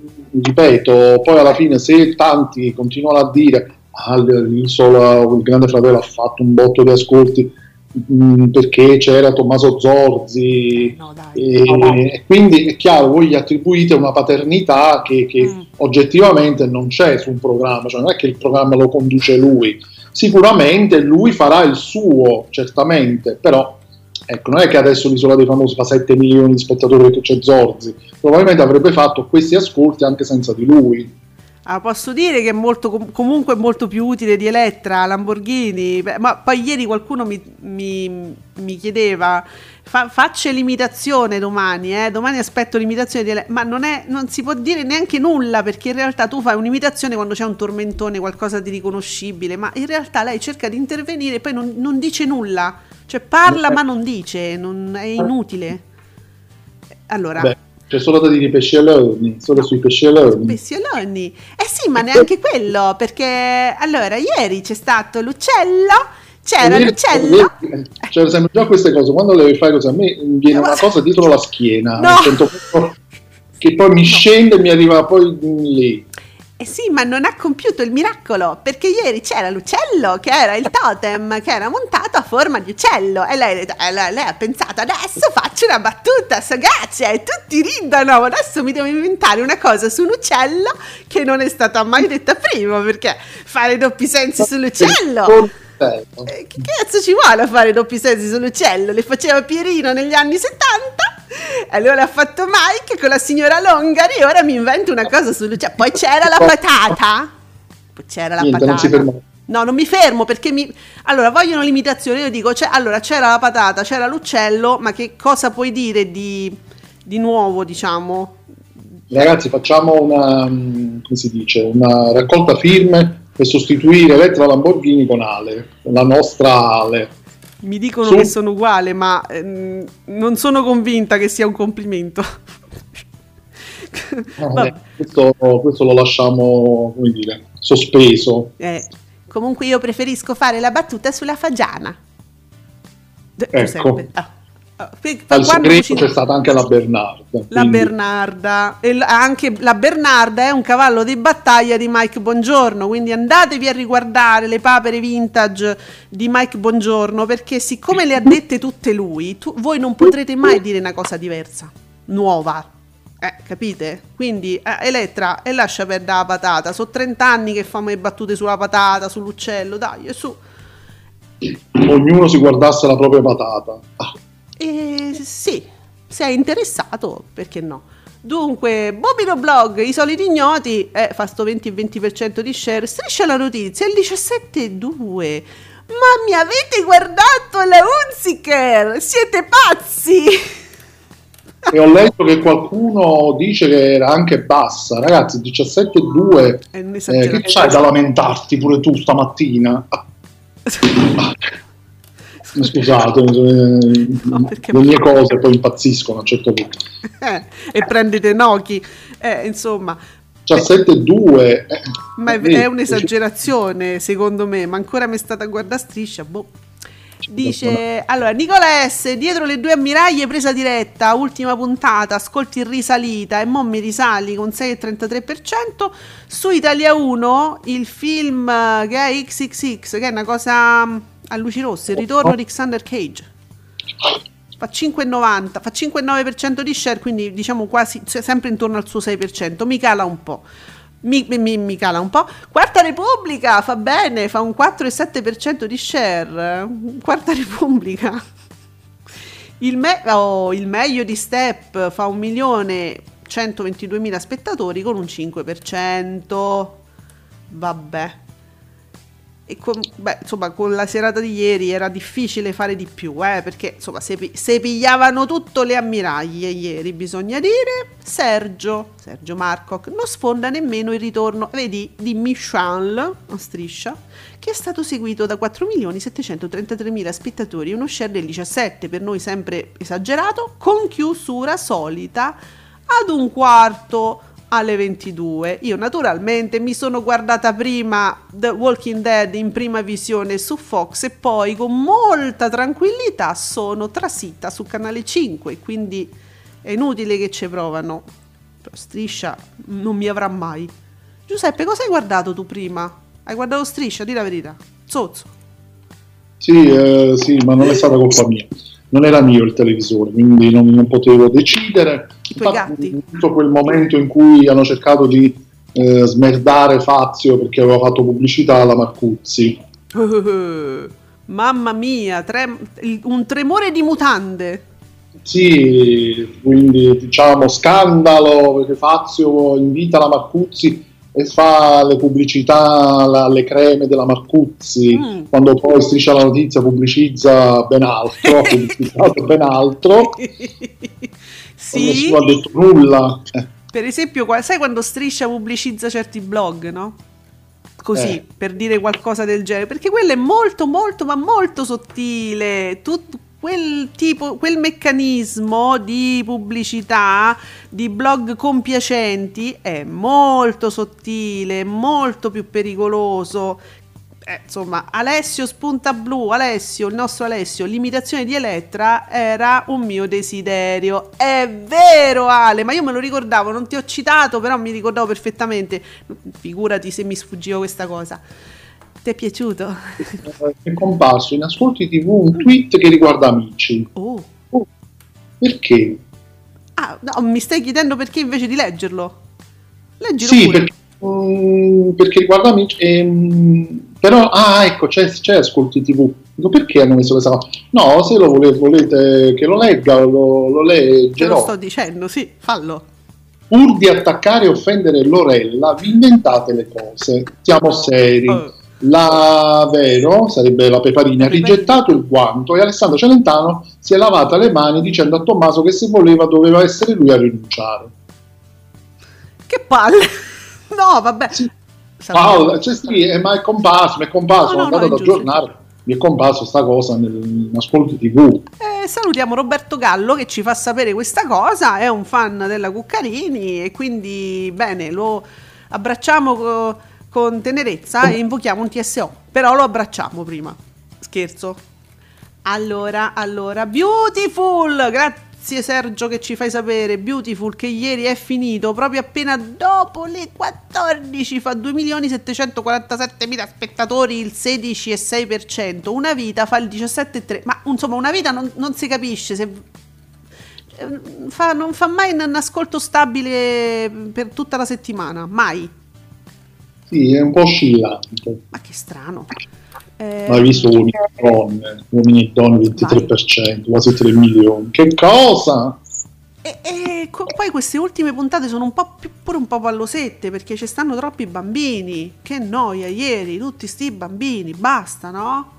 ripeto, poi alla fine se tanti continuano a dire ah, l'isola, il grande fratello ha fatto un botto di ascolti mh, perché c'era Tommaso Zorzi No, e, e quindi è chiaro, voi gli attribuite una paternità che, che Mm. oggettivamente non c'è su un programma, cioè non è che il programma lo conduce lui, sicuramente lui farà il suo, certamente, però ecco, non è che adesso l'isola dei famosi fa 7 milioni di spettatori perché c'è Zorzi, probabilmente avrebbe fatto questi ascolti anche senza di lui. Ah, posso dire che è molto, com- comunque molto più utile di Elettra, Lamborghini, Beh, ma poi ieri qualcuno mi, mi- mi chiedeva, fa- faccia l'imitazione domani, eh? domani aspetto l'imitazione di Elettra, ma non, è- non si può dire neanche nulla perché in realtà tu fai un'imitazione quando c'è un tormentone, qualcosa di riconoscibile, ma in realtà lei cerca di intervenire e poi non, non dice nulla, cioè parla ma non dice, non- è inutile. Allora... Beh, c'è solo da dire pescioloni, solo sui pescioloni. Pessioloni. Eh sì, ma neanche quello, perché allora ieri c'è stato l'uccello, c'era Vedi- l'uccello. vedi- Cioè, sempre già queste cose, quando le fai così, a me viene una cosa dietro la schiena, No. che poi mi scende e mi arriva poi lì. Eh sì, ma non ha compiuto il miracolo, perché ieri c'era l'uccello, che era il totem, che era montato a forma di uccello, e lei, eh, lei- lei ha pensato, adesso faccio una battuta sagace, e tutti ridono, adesso mi devo inventare una cosa su un uccello che non è stata mai detta prima, perché fare doppi sensi sull'uccello... Eh, Eh, Che cazzo ci vuole a fare doppi sensi sull'uccello? Le faceva Pierino negli anni 70, allora l'ha fatto Mike con la signora Longari e ora mi invento una cosa sull'uccello. Poi c'era la patata. Poi c'era la Niente, non patata. ferma. No, non mi fermo perché mi... Allora, vogliono l'imitazione, io dico, c'è- allora c'era la patata, c'era l'uccello, ma che cosa puoi dire di, di nuovo, diciamo? Ragazzi, facciamo una, mm, come si dice, una raccolta firme per sostituire Elettra Lamborghini con Ale, la nostra Ale. Mi dicono Su. che sono uguale, ma ehm, non sono convinta che sia un complimento. Eh, questo, questo lo lasciamo, come dire, sospeso. Eh, comunque io preferisco fare la battuta sulla fagiana. Ecco. Giuseppe. Ah. Per Al segreto c'è stata anche la Bernarda. La quindi- Bernarda, e anche la Bernarda è un cavallo di battaglia di Mike Bongiorno, quindi andatevi a riguardare le papere vintage di Mike Bongiorno perché siccome le ha dette tutte lui, tu- voi non potrete mai dire una cosa diversa, nuova. Eh, capite? Quindi eh, Elettra e lascia perdere la patata. Sono 30 anni che famo le battute sulla patata, sull'uccello, dai, e su. ognuno si guardasse la propria patata. Ah, Eh, sì, se è interessato, perché no? Dunque, Bobino Blog, i soliti ignoti, eh, fa sto 20-20% di share, striscia la notizia, il 17.2. Ma mi avete guardato la Unziker? Siete pazzi! E ho letto che qualcuno dice che era anche bassa. Ragazzi, 17,2. È Eh, che c'hai da lamentarti pure tu stamattina? Scusate, eh, No, le mie cose poi impazziscono a un certo punto. Eh, e prendete Noki. Eh, insomma, 17,2. eh, Ma è, è un'esagerazione, secondo me. Ma ancora mi è stata a guardare a striscia. Boh. Dice allora Nicola S. Dietro le due ammiraglie, presa diretta, ultima puntata, ascolti in risalita e mo mi risali con 6,33%. Su Italia 1 il film eh, che è XXX, che è una cosa mm, a luci rosse, il ritorno di Xander Cage. Fa 5,90, fa 5,9% di share, quindi diciamo quasi sempre intorno al suo 6%. Mi cala un po'. Mi, mi- mi cala un po'. Quarta Repubblica fa bene, fa un 4,7% di share. Quarta Repubblica. Il, me- oh, il meglio di Step fa 1 milione 122 spettatori con un 5%. Vabbè. E con, beh, insomma, con la serata di ieri era difficile fare di più, eh, perché insomma, se, se pigliavano tutto le ammiraglie ieri, bisogna dire, Sergio, Sergio Marcoc, non sfonda nemmeno il ritorno, vedi, di Michal, a striscia, che è stato seguito da 4.733.000 spettatori, uno share del 17, per noi sempre esagerato, con chiusura solita ad un quarto alle 22. Io naturalmente mi sono guardata prima The Walking Dead in prima visione su Fox e poi con molta tranquillità sono trasita su canale 5, quindi è inutile che ci provano. Però Striscia non mi avrà mai. Giuseppe, cosa hai guardato tu prima? Hai guardato Striscia, di la verità. Zozzo. Sì, eh, sì, ma non è stata colpa mia. Non era mio il televisore, quindi non, non potevo decidere. I tuoi Infatti, gatti. tutto quel momento in cui hanno cercato di eh, smerdare Fazio perché aveva fatto pubblicità alla Marcuzzi. Mamma mia, il- un tremore di mutande. Sì, quindi diciamo scandalo perché Fazio invita la Marcuzzi e fa le pubblicità alle creme della Marcuzzi, Mm. quando poi striscia la notizia pubblicizza ben altro, ha pubblicizzato ben altro, sì, nessuno ha detto nulla. Eh, per esempio, sai quando Striscia pubblicizza certi blog, no? Così, Eh. per dire qualcosa del genere, perché quello è molto, molto, ma molto sottile. Tut- quel tipo, quel meccanismo di pubblicità di blog compiacenti è molto sottile, molto più pericoloso. Eh, insomma, Alessio spunta blu, Alessio, il nostro Alessio, l'imitazione di Elettra era un mio desiderio. È vero, Ale, ma io me lo ricordavo, non ti ho citato, però mi ricordavo perfettamente. Figurati se mi sfuggiva questa cosa. Ti è piaciuto? è comparso in ascolti TV un tweet che riguarda amici. Oh. Perché? Ah, no, mi stai chiedendo perché invece di leggerlo? Leggilo Sì, pure. perché, mm, perché riguarda amici. ehm, però, ah, ecco, c'è, c'è ascolti TV. Dico, perché hanno messo questa cosa? No, se lo volete, volete che lo legga, lo, lo Te lo leggerò. sto dicendo, sì, fallo. Pur di attaccare e offendere Lorella, vi inventate le cose. Siamo seri. Oh. La Vero, sarebbe la Peparina, ha rigettato il guanto e Alessandro Celentano si è lavata le mani dicendo a Tommaso che se voleva doveva essere lui a rinunciare. Che palle! No, vabbè. Sì. Paola, cioè, sì, eh, ma è comparso, mi è comparso, No, no, andato no, ad è aggiornare, mi è comparso sta cosa nel, in ascolti TV. Eh, salutiamo Roberto Gallo che ci fa sapere questa cosa, è un fan della Cuccarini e quindi bene, lo abbracciamo co- con tenerezza e invochiamo un TSO, però lo abbracciamo prima. Scherzo. Allora, allora, Beautiful, grazie Sergio che ci fai sapere, Beautiful che ieri è finito proprio appena dopo le 14, fa 2.747.000 spettatori, il 16,6%, una vita fa il 17,3%, ma insomma una vita non, non si capisce se... eh, fa- non fa mai un ascolto stabile per tutta la settimana, mai. Sì, è un po' oscillante. Ma che strano. Eh, Ma hai visto uomini e donne, uomini e donne 23%, quasi 3 milioni. Che cosa? E, e co- poi queste ultime puntate sono un po' più, pure un po' pallosette perché ci stanno troppi bambini. Che noia ieri, tutti sti bambini, basta, no?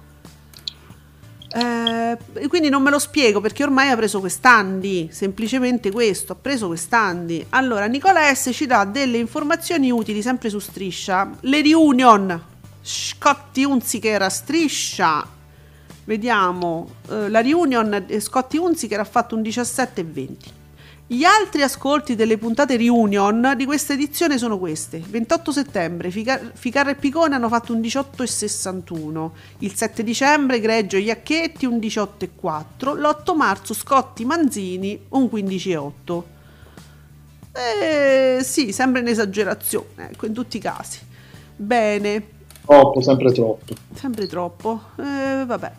Eh, e quindi non me lo spiego perché ormai ha preso quest'anni, semplicemente questo, ha preso quest'anni. Allora, Nicola S ci dà delle informazioni utili sempre su Striscia. Le reunion, Scotti Unziker a Striscia, Vediamo, eh, la reunion eh, Scotti Unziker ha fatto un 17,20. Gli altri ascolti delle puntate reunion di questa edizione sono queste. 28 settembre Fica- Ficarra e Picone hanno fatto un 18,61. Il 7 dicembre Greggio e Iacchetti un 18,4. L'8 marzo Scotti Manzini un 15,8. Eh, sì, sembra un'esagerazione, ecco, in tutti i casi. Bene, Troppo, sempre troppo. Sempre troppo. Eh, vabbè.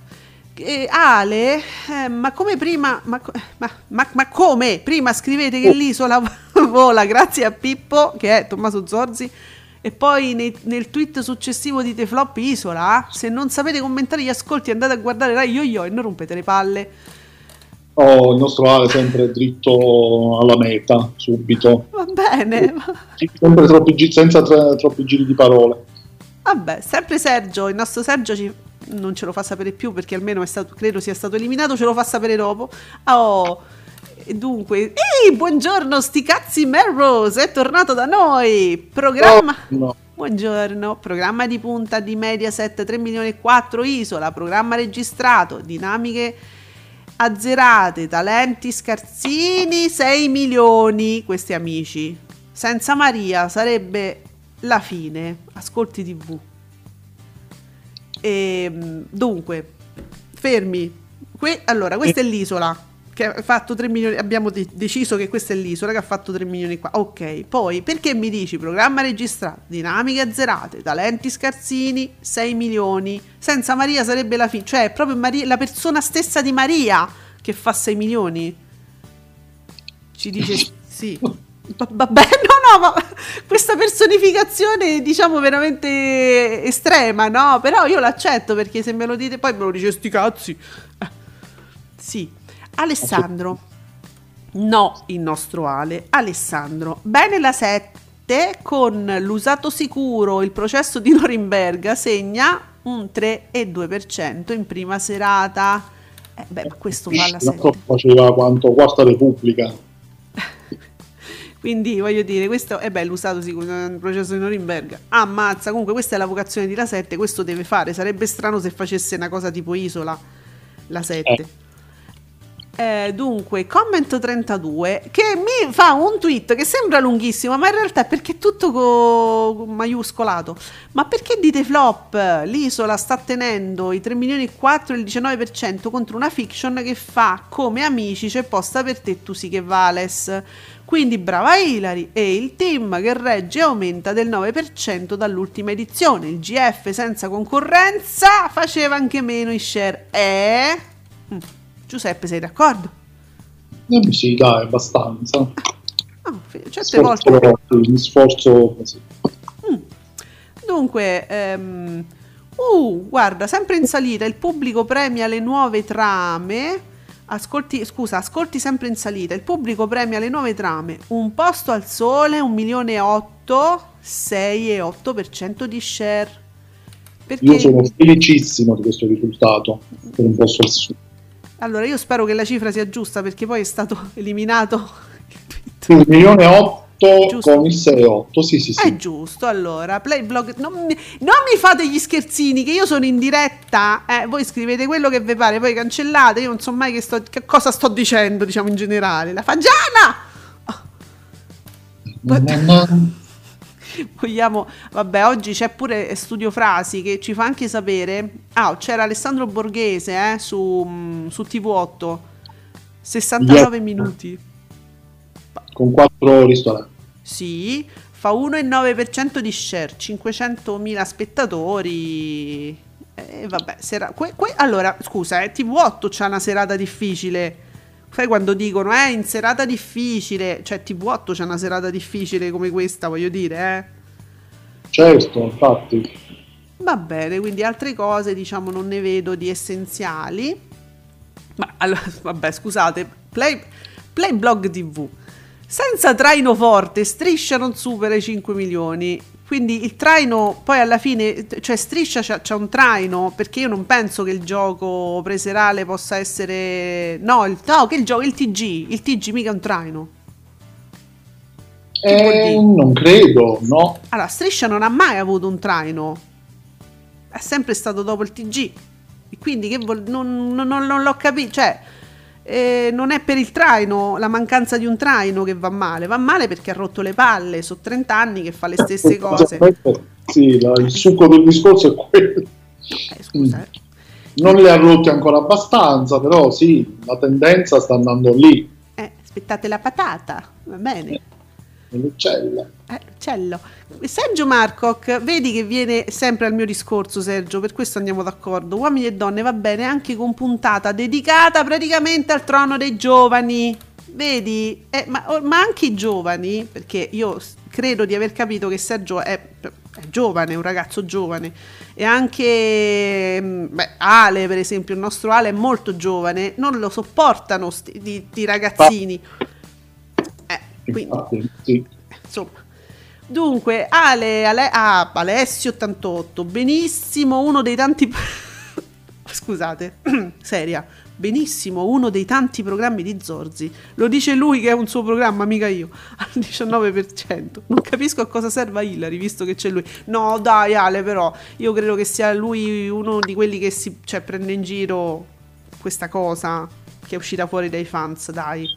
Eh, Ale, eh, ma come prima, ma, ma- ma- come prima scrivete che l'isola vola grazie a Pippo, che è Tommaso Zorzi, e poi nei- nel tweet successivo dite flop isola? Se non sapete commentare gli ascolti andate a guardare Rai Yo-Yo e non rompete le palle. Oh, il nostro Ale sempre dritto alla meta, subito. Va bene. Sempre troppi senza troppi giri di parole. Vabbè, sempre Sergio, il nostro Sergio ci- non ce lo fa sapere più perché almeno è stato, credo sia stato eliminato, ce lo fa sapere dopo. Oh, dunque, ehi, buongiorno, sti cazzi Melrose, è tornato da noi. Programma... No. Buongiorno, programma di punta di Mediaset 3 milioni e 4 Isola, programma registrato, dinamiche azzerate, talenti scarsini 6 milioni, questi amici. Senza Maria sarebbe la fine. Ascolti TV. E, dunque, fermi. Que- allora, questa è l'isola che ha fatto 3 milioni. Abbiamo de- deciso che questa è l'isola che ha fatto 3 milioni qua. Ok, poi perché mi dici programma registrato, dinamiche azzerate, talenti scarsini, 6 milioni. Senza Maria sarebbe la fine. Cioè, è proprio Maria- la persona stessa di Maria che fa 6 milioni. Ci dice sì. Va- Vabbè, no, no, ma questa personificazione diciamo veramente estrema, no? Però io l'accetto perché se me lo dite poi me lo dice sti cazzi. Eh, Sì. Alessandro. No, il nostro Ale. Alessandro. Bene la 7 con l'usato sicuro, il processo di Norimberga segna un 3,2% in prima serata. Eh, beh, questo fa la 7. Non so, faceva quanto Quarta Repubblica. Quindi voglio dire, questo è bello usato sicuro nel processo di Norimberga. Ammazza, comunque questa è la vocazione di La 7, questo deve fare. Sarebbe strano se facesse una cosa tipo Isola, La 7. Eh, dunque, comment 32 che mi fa un tweet che sembra lunghissimo, ma in realtà è perché è tutto co- maiuscolato. Ma perché dite flop? L'isola sta tenendo i 3 milioni e 4 e il 19% contro una fiction che fa come amici c'è posta per te, tu sì che vales. Quindi brava Hilary e il team che regge aumenta del 9% dall'ultima edizione. Il GF senza concorrenza faceva anche meno in share. Eh? Mm. Giuseppe, sei d'accordo? Eh, sì, dai, abbastanza. Fi- certe volte. Sforzo, sì, mi sforzo così. Dunque, ehm, uh, guarda, sempre in salita, il pubblico premia le nuove trame. Ascolti, scusa, ascolti sempre in salita. Il pubblico premia le nuove trame. Un posto al sole, un milione e otto, 6,8% di share. Perché Io sono felicissimo di questo risultato per un posto al sud. allora io spero che la cifra sia giusta perché poi è stato eliminato il tweet. Sì, un milione e otto Giusto. con il 6,8. Sì, sì, sì. È giusto, allora, Playblog, non non mi fate gli scherzini che io sono in diretta, eh, voi scrivete quello che vi pare, poi cancellate, io non so mai che, sto- che cosa sto dicendo, diciamo in generale. La fagiana! Na, na, na. Vogliamo, vabbè, oggi c'è pure Studio Frasi che ci fa anche sapere. Ah, c'era Alessandro Borghese eh, su, mm, su TV8, 69 Yes. minuti. Con quattro ristoranti. Sì, fa 1,9% di share, 500.000 spettatori. E vabbè, sera- que- que- allora, scusa, eh, TV8 c'ha una serata difficile. Sai quando dicono, eh, in serata difficile, cioè TV8 c'ha una serata difficile come questa, voglio dire, eh. Certo, infatti. Va bene, quindi altre cose, diciamo, non ne vedo di essenziali. Ma allora, vabbè, scusate, Play, Playblog TV. Senza traino forte, Striscia non supera i 5 milioni. Quindi il traino, poi alla fine, cioè Striscia c'ha, c'ha un traino, perché io non penso che il gioco preserale possa essere... No, il, no, che il gioco, il TG, il TG mica è un traino. Eh, non credo, no. Allora, Striscia non ha mai avuto un traino, è sempre stato dopo il TG. E quindi che non, non- non- non l'ho capito. Cioè, eh, non è per il traino, la mancanza di un traino che va male, va male perché ha rotto le palle. Sono 30 anni che fa le stesse cose. Sì, la- il succo del discorso è quello. Eh, scusa, eh. Non le ha rotte ancora abbastanza, però sì, la tendenza sta andando lì, Eh, aspettate la patata, va bene. Nell'uccello. Eh, Cello. Sergio Marcoc, vedi che viene sempre al mio discorso, Sergio, per questo andiamo d'accordo. Uomini e donne va bene anche con puntata dedicata praticamente al trono dei giovani. Vedi? Eh, ma, ma anche i giovani, perché io credo di aver capito che Sergio è, è giovane, un ragazzo giovane. E anche mm, beh, Ale, per esempio, il nostro Ale è molto giovane, non lo sopportano sti, di, di ragazzini. Eh, quindi Infatti, sì. insomma Dunque, Ale, Ale- ah, Alessio 88, benissimo, uno dei tanti... Scusate, seria, benissimo, uno dei tanti programmi di Zorzi. Lo dice lui che è un suo programma, mica io, al 19%. Non capisco a cosa serva Hillary, visto che c'è lui. No, dai Ale, però, io credo che sia lui uno di quelli che si cioè, prende in giro questa cosa che è uscita fuori dai fans, dai.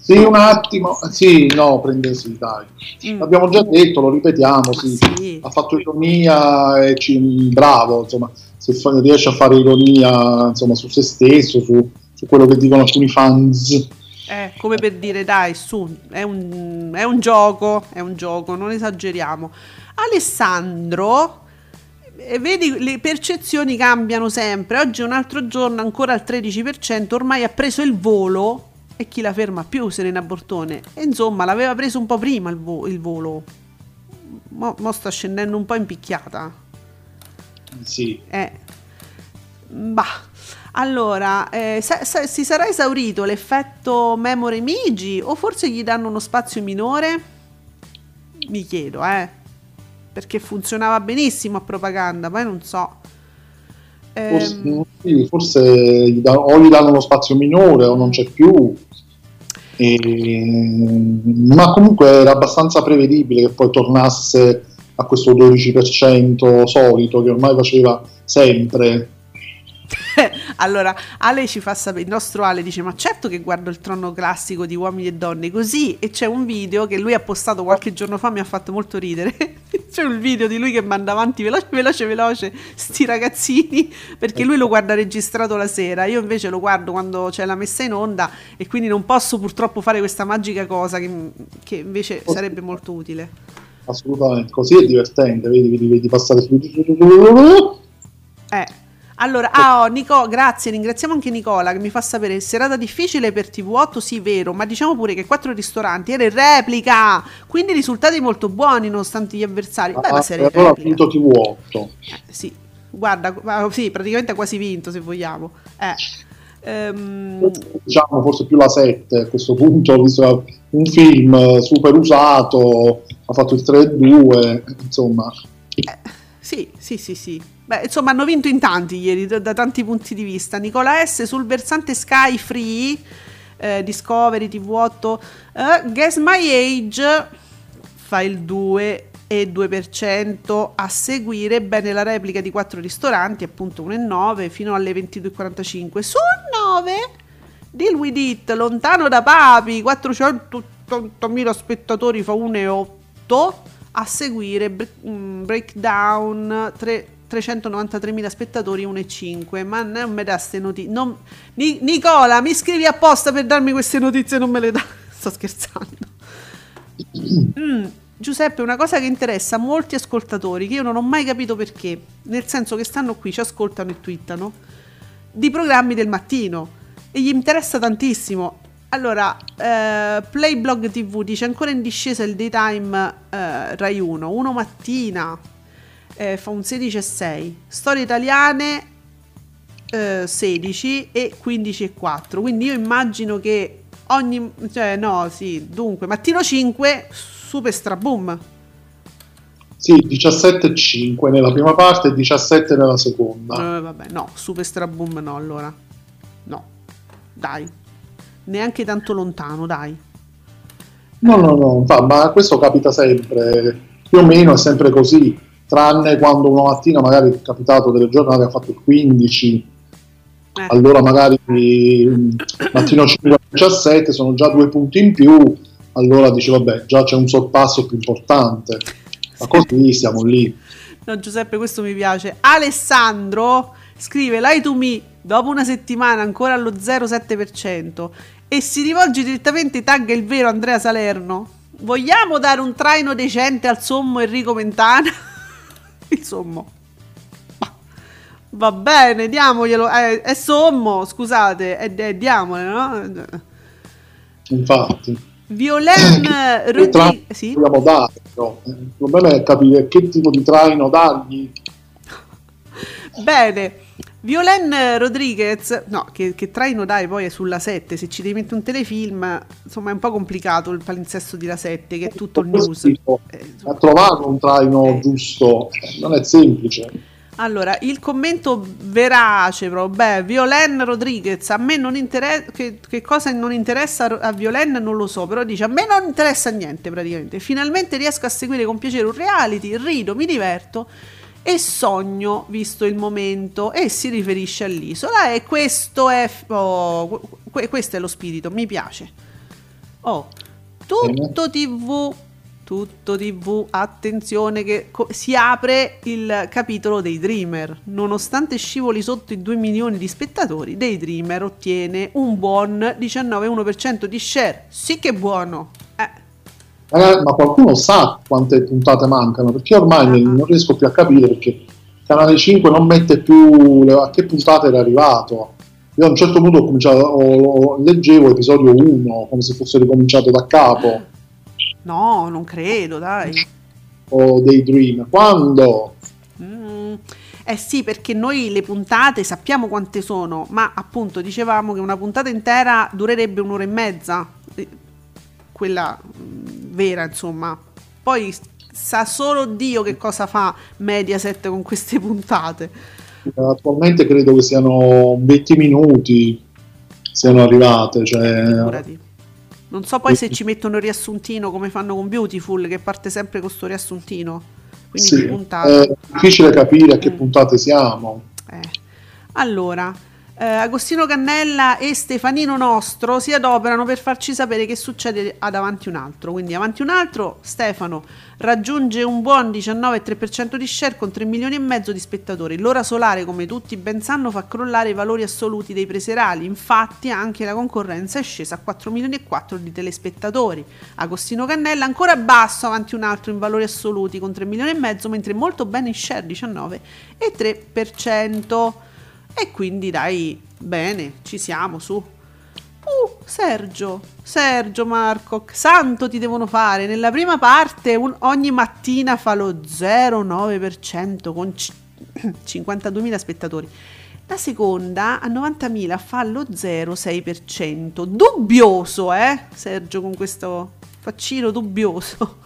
Sì, un attimo. Sì, no, prende sì, dai. Mm. L'abbiamo già detto, lo ripetiamo, sì. sì. Ha fatto ironia e ci, bravo, insomma, se fa- riesce a fare ironia insomma, su se stesso, su, su quello che dicono alcuni fans. Eh, come per dire, dai, su, è un, è un gioco, è un gioco, non esageriamo. Alessandro, eh, vedi, le percezioni cambiano sempre. Oggi è un altro giorno, ancora al 13%, ormai ha preso il volo e chi la ferma più, Serena Bortone. E insomma, l'aveva preso un po' prima il, vo- il volo. Mo, mo sta scendendo un po' in picchiata. Sì. Eh. Bah. Allora, eh, sa- sa- si sarà esaurito l'effetto memory Migi o forse gli danno uno spazio minore? Mi chiedo, eh. Perché funzionava benissimo a propaganda, poi non so. Forse, Ehm, sì, forse gli da- o gli danno uno spazio minore o non c'è più. E- ma comunque era abbastanza prevedibile che poi tornasse a questo 12% solito che ormai faceva sempre. allora, Ale ci fa sapere, il nostro Ale dice, ma certo che guardo il trono classico di uomini e donne così, e c'è un video che lui ha postato qualche giorno fa, mi ha fatto molto ridere, c'è un video di lui che manda avanti veloce, veloce, veloce, sti ragazzini, perché lui lo guarda registrato la sera, io invece lo guardo quando c'è la messa in onda, e quindi non posso purtroppo fare questa magica cosa che, che invece sarebbe molto utile. Assolutamente, così è divertente, vedi, vedi, vedi passare su. Eh. Allora, ah, oh, Nico, grazie, ringraziamo anche Nicola che mi fa sapere serata difficile per TV8, sì, vero, ma diciamo pure che quattro ristoranti era in replica, quindi risultati molto buoni nonostante gli avversari. Beh, la Ah, serie allora ha replica. vinto TV8. Eh, sì, guarda, ma- sì, praticamente ha quasi vinto se vogliamo. Eh. Ehm, Diciamo forse più la 7 a questo punto, visto un film eh, super usato, ha fatto il 3-2, insomma. Sì, sì, sì, sì. Beh, insomma, hanno vinto in tanti ieri, da, da tanti punti di vista. Nicola S sul versante Sky Free, eh, Discovery, TV8, eh, Guess My Age fa il 2 e 2% a seguire bene la replica di quattro ristoranti, appunto 1,9 fino alle 22,45. Sul 9 Deal with it, lontano da Papi, 480.000 spettatori fa 1,8 a seguire Bre- mm, Breakdown, tre- 393.000 spettatori 1,5 ma non me dà ste notizie non... Ni- Nicola mi scrivi apposta per darmi queste notizie non me le dà. Sto scherzando. Mm, Giuseppe, una cosa che interessa molti ascoltatori, che io non ho mai capito perché, nel senso che stanno qui, ci ascoltano e twittano, di programmi del mattino e gli interessa tantissimo. Allora, eh, Playblog TV dice ancora in discesa il daytime eh, Rai 1, 1 mattina, eh, fa un 16,6, storie italiane eh, 16 e 15 e 4 quindi io immagino che ogni cioè no sì dunque mattino 5 super straboom. Sì, 17,5 nella prima parte e 17 nella seconda. Eh, vabbè no super straboom no allora. No dai. Neanche tanto lontano dai. No, no, no, ma questo capita sempre, più o meno è sempre così, tranne quando una mattina magari è capitato delle giornate ha fatto il 15, Eh. allora magari mm, mattino 5 17 sono già due punti in più, allora dici vabbè, già c'è un sorpasso più importante, ma così siamo lì. No, Giuseppe, questo mi piace. Alessandro scrive Lie to me dopo una settimana ancora allo 0,7% e si rivolge direttamente tagga il vero Andrea Salerno. Vogliamo dare un traino decente al sommo Enrico Mentana? il sommo. Ma- Va bene, diamoglielo. Eh, è sommo, scusate, è, è- diamole, no? Infatti, Violen che Rodriguez. Sì? vogliamo dare? però? Eh, Il problema è capire che tipo di traino dargli. Bene, Violen Rodriguez, no, che, che traino dai poi è sulla 7, se ci devi mettere un telefilm, insomma è un po' complicato il palinsesto di la 7, che è tutto il news. Eh, A trovare un traino Eh. giusto non è semplice. Allora, il commento verace, proprio, beh, Violen Rodriguez, a me non interessa, che, che cosa non interessa a Violen non lo so, però dice, a me non interessa niente praticamente, finalmente riesco a seguire con piacere un reality, rido, mi diverto e sogno, visto il momento, e si riferisce all'isola e questo è, oh, que- questo è lo spirito, mi piace. Oh, tutto TV, tutto TV, attenzione che co- si apre il capitolo dei Dreamer. Nonostante scivoli sotto i 2 milioni di spettatori, dei Dreamer ottiene un buon 19,1% di share. Sì che buono. Eh, ma qualcuno sa quante puntate mancano? Perché ormai non riesco più a capire perché Canale 5 non mette più le- a che puntata era arrivato. Io a un certo punto ho cominciato, ho- leggevo episodio 1 come se fosse ricominciato da capo no, non credo, dai. o dei Dream. Quando? Mm, Eh sì, perché noi le puntate sappiamo quante sono, ma appunto dicevamo che una puntata intera durerebbe un'ora e mezza, quella mm, vera insomma. Poi sa solo Dio che cosa fa Mediaset con queste puntate. Attualmente credo che siano 20 minuti siano arrivate. Cioè, Figurati. Non so poi se ci mettono il riassuntino come fanno con Beautiful, che parte sempre con sto riassuntino. Quindi sì, puntate. è difficile capire a che Mm. puntate siamo. Eh. Allora, eh, Agostino Cannella e Stefanino Nostro si adoperano per farci sapere che succede ad Avanti un altro. Quindi Avanti un altro, Stefano raggiunge un buon 19,3% di share con 3 milioni e mezzo di spettatori. L'ora solare, come tutti ben sanno, fa crollare i valori assoluti dei preserali. Infatti anche la concorrenza è scesa a 4 milioni e 4 di telespettatori. Agostino Cannella ancora basso avanti un altro in valori assoluti con 3 milioni e mezzo, mentre molto bene in share 19 e 3%. Quindi dai, bene, ci siamo su. Uh, Sergio, Sergio Marco, santo ti devono fare. Nella prima parte un- ogni mattina fa lo 0,9% con c- 52.000 spettatori. La seconda a 90.000 fa lo 0,6%. Dubbioso, eh? Sergio con questo faccino dubbioso.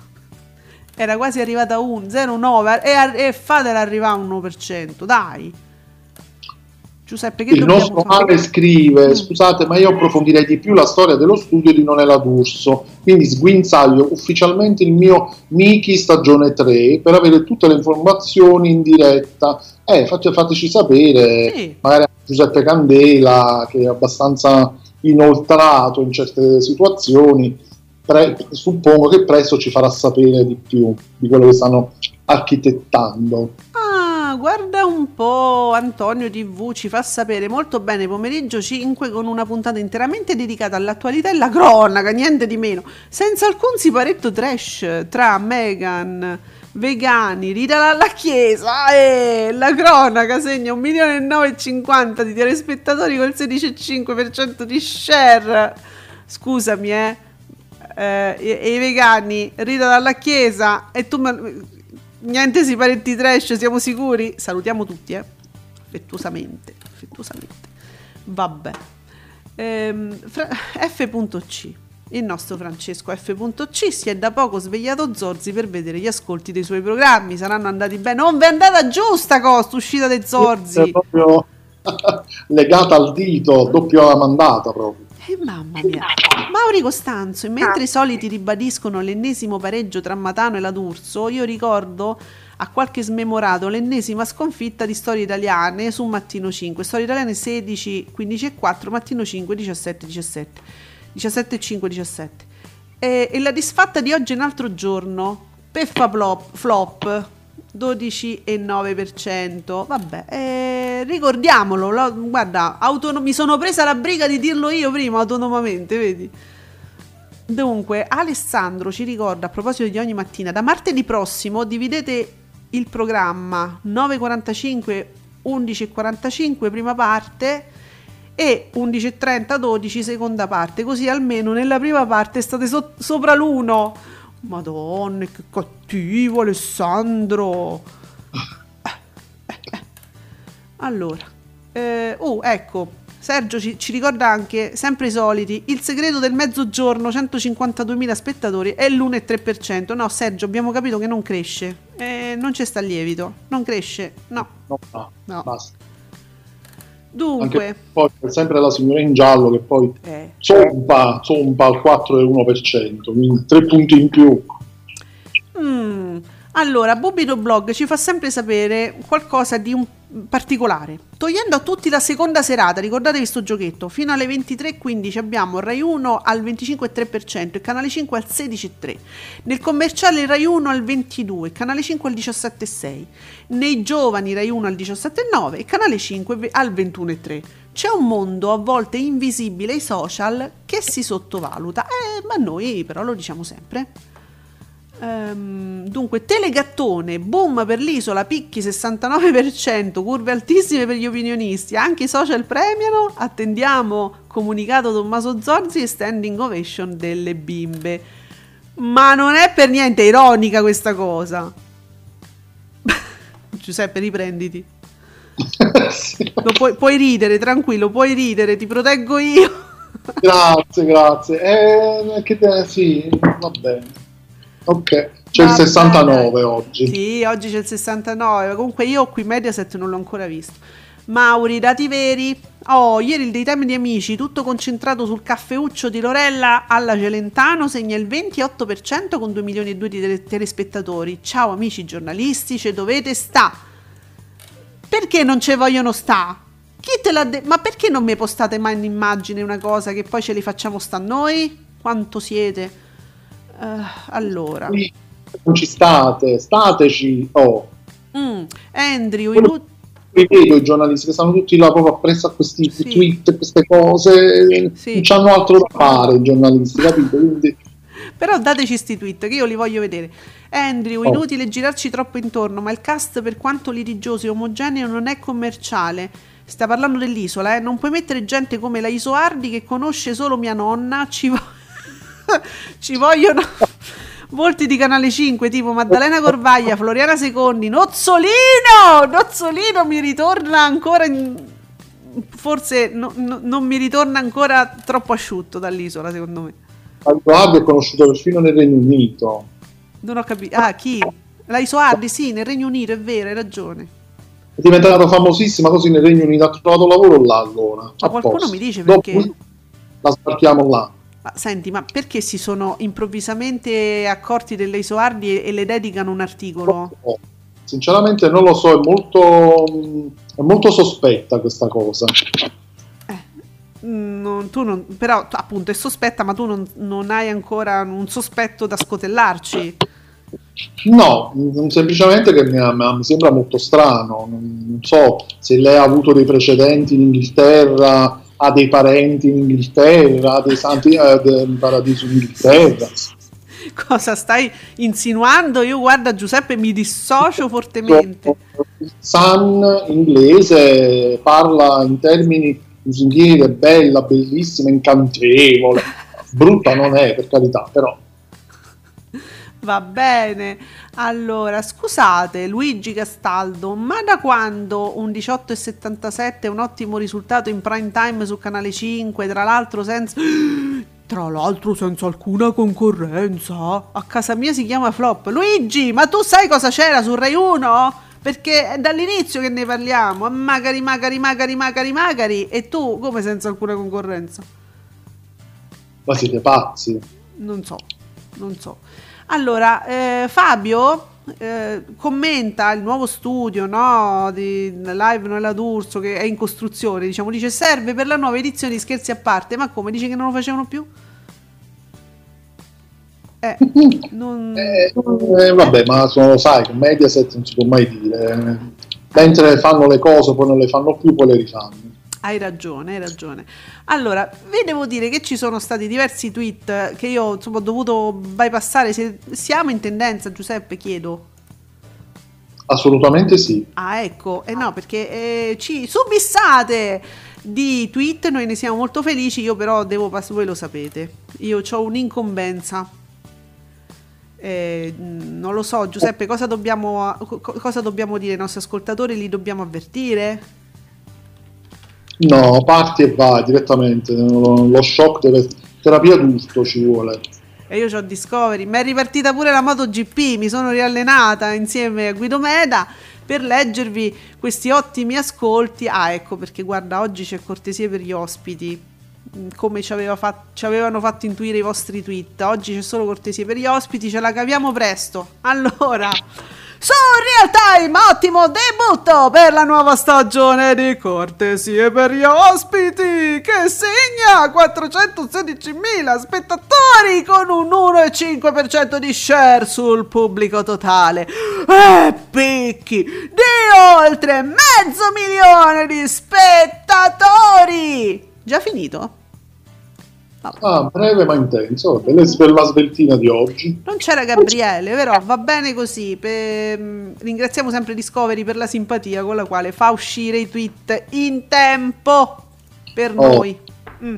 Era quasi arrivata a un 0,9 e, e fatela arrivare a un 1%, dai. Giuseppe, che Il nostro? Ale scrive: Mm. Scusate, ma io approfondirei di più la storia dello studio di Nonella D'Urso. Quindi sguinzaglio ufficialmente il mio Miki stagione 3 per avere tutte le informazioni in diretta. Eh, fate- fateci sapere, Sì. magari Giuseppe Candela, che è abbastanza inoltrato in certe situazioni. Pre- suppongo che presto ci farà sapere di più di quello che stanno architettando. Ah, guarda un po', Antonio TV ci fa sapere molto bene pomeriggio 5 con una puntata interamente dedicata all'attualità e la cronaca, niente di meno, senza alcun siparetto trash tra Meghan, vegani, Rita alla chiesa e la cronaca segna 1 milione e 950 di telespettatori col 16,5% di share. Scusami, eh. Eh, e, e i vegani, Rita dalla chiesa e tu ma- niente siparetti trash, siamo sicuri? Salutiamo tutti, eh. Affettuosamente, affettuosamente. Vabbè. Ehm, Fra- F.C. Il nostro Francesco F.C. si è da poco svegliato Zorzi per vedere gli ascolti dei suoi programmi. Saranno andati bene. Non vi è andata giusta costa uscita dei È Zorzi. proprio legata al dito, doppio alla mandata proprio. Eh, mamma mia. Mauri Costanzo, e mentre i soliti ribadiscono l'ennesimo pareggio tra Matano e la D'Urso, io ricordo a qualche smemorato l'ennesima sconfitta di Storie Italiane su Mattino 5. Storie Italiane 16, 15 e 4, Mattino 5, 17, 17. 17 e 5, 17. E, e la disfatta di oggi è un altro giorno. Peffa plop- flop. 12,9%. Vabbè, eh, ricordiamolo. lo- guarda, autono- mi sono presa la briga di dirlo io prima autonomamente, vedi? Dunque, Alessandro ci ricorda a proposito di ogni mattina, da martedì prossimo dividete il programma 9.45, 11.45 prima parte e 11.30, 12 seconda parte, così almeno nella prima parte state so- sopra l'uno. Madonna, che cattivo Alessandro. Allora, Eh, oh, ecco, Sergio ci, ci ricorda anche, sempre i soliti, il segreto del mezzogiorno, 152.000 spettatori è l'1,3%. No, Sergio, abbiamo capito che non cresce. Eh, non c'è sta lievito. Non cresce. No. No, no, No. basta. Dunque, poi c'è sempre la signora in giallo che poi eh, zompa, zompa al 4,1%, quindi tre punti in più. mm, allora, Bobito Blog ci fa sempre sapere qualcosa di un particolare. Togliendo a tutti la seconda serata, ricordatevi sto giochetto, fino alle 23.15 abbiamo Rai 1 al 25,3% e Canale 5 al 16,3%. Nel commerciale Rai 1 al 22%, Canale 5 al 17,6%. Nei giovani Rai 1 al 17,9% e Canale 5 ve- al 21,3%. C'è un mondo a volte invisibile ai social che si sottovaluta, eh, ma noi però lo diciamo sempre. Ehm, dunque, telegattone, boom per l'isola, picchi 69%, curve altissime per gli opinionisti, anche i social premiano, attendiamo comunicato Tommaso Zorzi e standing ovation delle bimbe. Ma non è per niente ironica questa cosa. Giuseppe, riprenditi. Puoi, puoi ridere, tranquillo, puoi ridere, ti proteggo io. Grazie, grazie. Eh, che te- sì, va bene. Ok, c'è Va il 69 bene. oggi. Sì, oggi c'è il 69. Comunque io qui Mediaset non l'ho ancora visto. Mauri, dati veri. Oh, ieri il daytime di amici, tutto concentrato sul caffeuccio di Lorella alla Celentano, segna il 28% con 2 milioni e 2 di tele- telespettatori. Ciao amici giornalisti, ci dovete sta. Perché non ci vogliono sta? Chi te l'ha detto? Ma perché non mi postate mai in immagine una cosa che poi ce li facciamo sta noi? Quanto siete? Eh, allora. Non ci state, stateci. Oh, Mm, Andrew, inut- vi vedo i giornalisti che stanno tutti là proprio appresso a questi Sì. tweet, queste cose. Sì. Non c'hanno altro da fare i giornalisti, capito? Quindi però dateci sti tweet che io li voglio vedere. Andrew, Oh. inutile girarci troppo intorno, ma il cast per quanto litigioso e omogeneo non è commerciale. Sta parlando dell'isola, eh? Non puoi mettere gente come la Isoardi che conosce solo mia nonna, ci, vo- ci vogliono volti di Canale 5 tipo Maddalena Corvaglia, Floriana Secondi, Nozzolino! Nozzolino mi ritorna ancora in- Forse no- no- non mi ritorna ancora troppo asciutto dall'isola, secondo me. Aldo è conosciuto perfino nel Regno Unito. Non ho capito. Ah, chi? La Isoardi, sì, nel Regno Unito, è vero, hai ragione. È diventata famosissima così nel Regno Unito. Ha trovato lavoro là allora. Ma qualcuno posto. mi dice Dopo perché? La sbarchiamo là. Ma senti, ma perché si sono improvvisamente accorti delle Isoardi e, e le dedicano un articolo? Oh, Sinceramente non lo so, è molto, è molto sospetta questa cosa. Mm, non- tu non, però appunto è sospetta, ma tu non, non hai ancora un sospetto da scotellarci. No, mm, semplicemente che mi, mi sembra molto strano. Non so se lei ha avuto dei precedenti in Inghilterra, ha dei parenti in Inghilterra, ha dei santi eh, del paradiso in Inghilterra. Cosa stai insinuando? Io guarda Giuseppe mi dissocio fortemente. Sun inglese parla in termini lusinghieri, è bella, bellissima, incantevole. Brutta non è, per carità, però. Va bene. Allora, scusate, Luigi Castaldo, ma da quando un 18,77 è un ottimo risultato in prime time su Canale 5, tra l'altro senza... Tra l'altro senza alcuna concorrenza. A casa mia si chiama flop. Luigi, ma tu sai cosa c'era su Rai 1? Perché è dall'inizio che ne parliamo. Magari, magari, magari, magari, magari. E tu come senza alcuna concorrenza? Ma siete pazzi. Non so, non so. Allora, eh, Fabio eh, commenta il nuovo studio no, di Live Noella D'Urso che è in costruzione, diciamo, dice serve per la nuova edizione di Scherzi a parte, ma come? Dice che non lo facevano più? Eh, non... Eh, eh, vabbè, ma sono, sai, con Mediaset non si può mai dire. Mentre fanno le cose, poi non le fanno più, poi le rifanno. Hai ragione, hai ragione. Allora, vi devo dire che ci sono stati diversi tweet che io insomma, ho dovuto bypassare. Se siamo in tendenza, Giuseppe, chiedo. Assolutamente sì. Ah, ecco, eh no, perché eh, ci subissate di tweet, noi ne siamo molto felici, io però devo passare, voi lo sapete, io ho un'incombenza. Eh, non lo so, Giuseppe, cosa dobbiamo, co- cosa dobbiamo dire ai nostri ascoltatori? Li dobbiamo avvertire? No, parti e vai direttamente. Lo, shock deve. Terapia d'urto ci vuole. E io ho Discovery. Mi è ripartita pure la MotoGP. Mi sono riallenata insieme a Guido Meda per leggervi questi ottimi ascolti. Ah, ecco perché guarda, oggi c'è cortesia per gli ospiti. Mm, Come ci, aveva fat- ci avevano fatto intuire i vostri tweet. Oggi c'è solo cortesia per gli ospiti. Ce la caviamo presto. Allora. Su Real Time, ottimo debutto per la nuova stagione di Cortesie per gli ospiti che segna 416.000 spettatori con un 1,5% di share sul pubblico totale e picchi di oltre mezzo milione di spettatori. Già finito? Ah, breve ma intenso. Bella la sveltina di oggi. Non c'era Gabriele, però va bene così. Per- Ringraziamo sempre Discovery per la simpatia con la quale fa uscire i tweet in tempo per Oh. noi. Mm.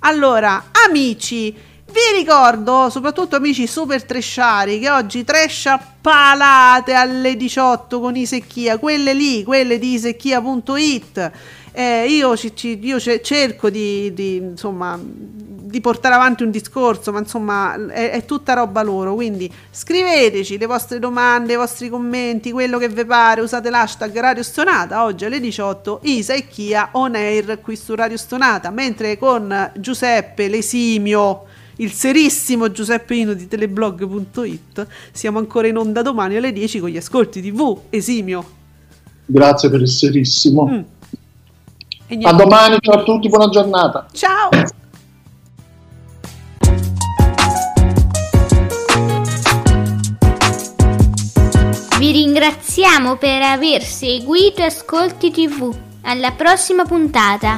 Allora, amici, vi ricordo, soprattutto amici super tresciari, che oggi trescia palate alle 18 con Isecchia, quelle lì, quelle di isecchia.it. Eh, io ci- ci- io ce- cerco di, di, insomma, di portare avanti un discorso, ma insomma è, è tutta roba loro. Quindi scriveteci le vostre domande, i vostri commenti, quello che vi pare. Usate l'hashtag Radio Stonata. Oggi alle 18 Isa e Chia on air qui su Radio Stonata. Mentre con Giuseppe Lesimio, il serissimo Giuseppe Ino di teleblog.it, siamo ancora in onda domani alle 10 con gli ascolti TV. Esimio. Grazie per il serissimo. Mm. A domani, ciao a tutti, buona giornata. Ciao. Vi ringraziamo per aver seguito Ascolti TV. Alla prossima puntata.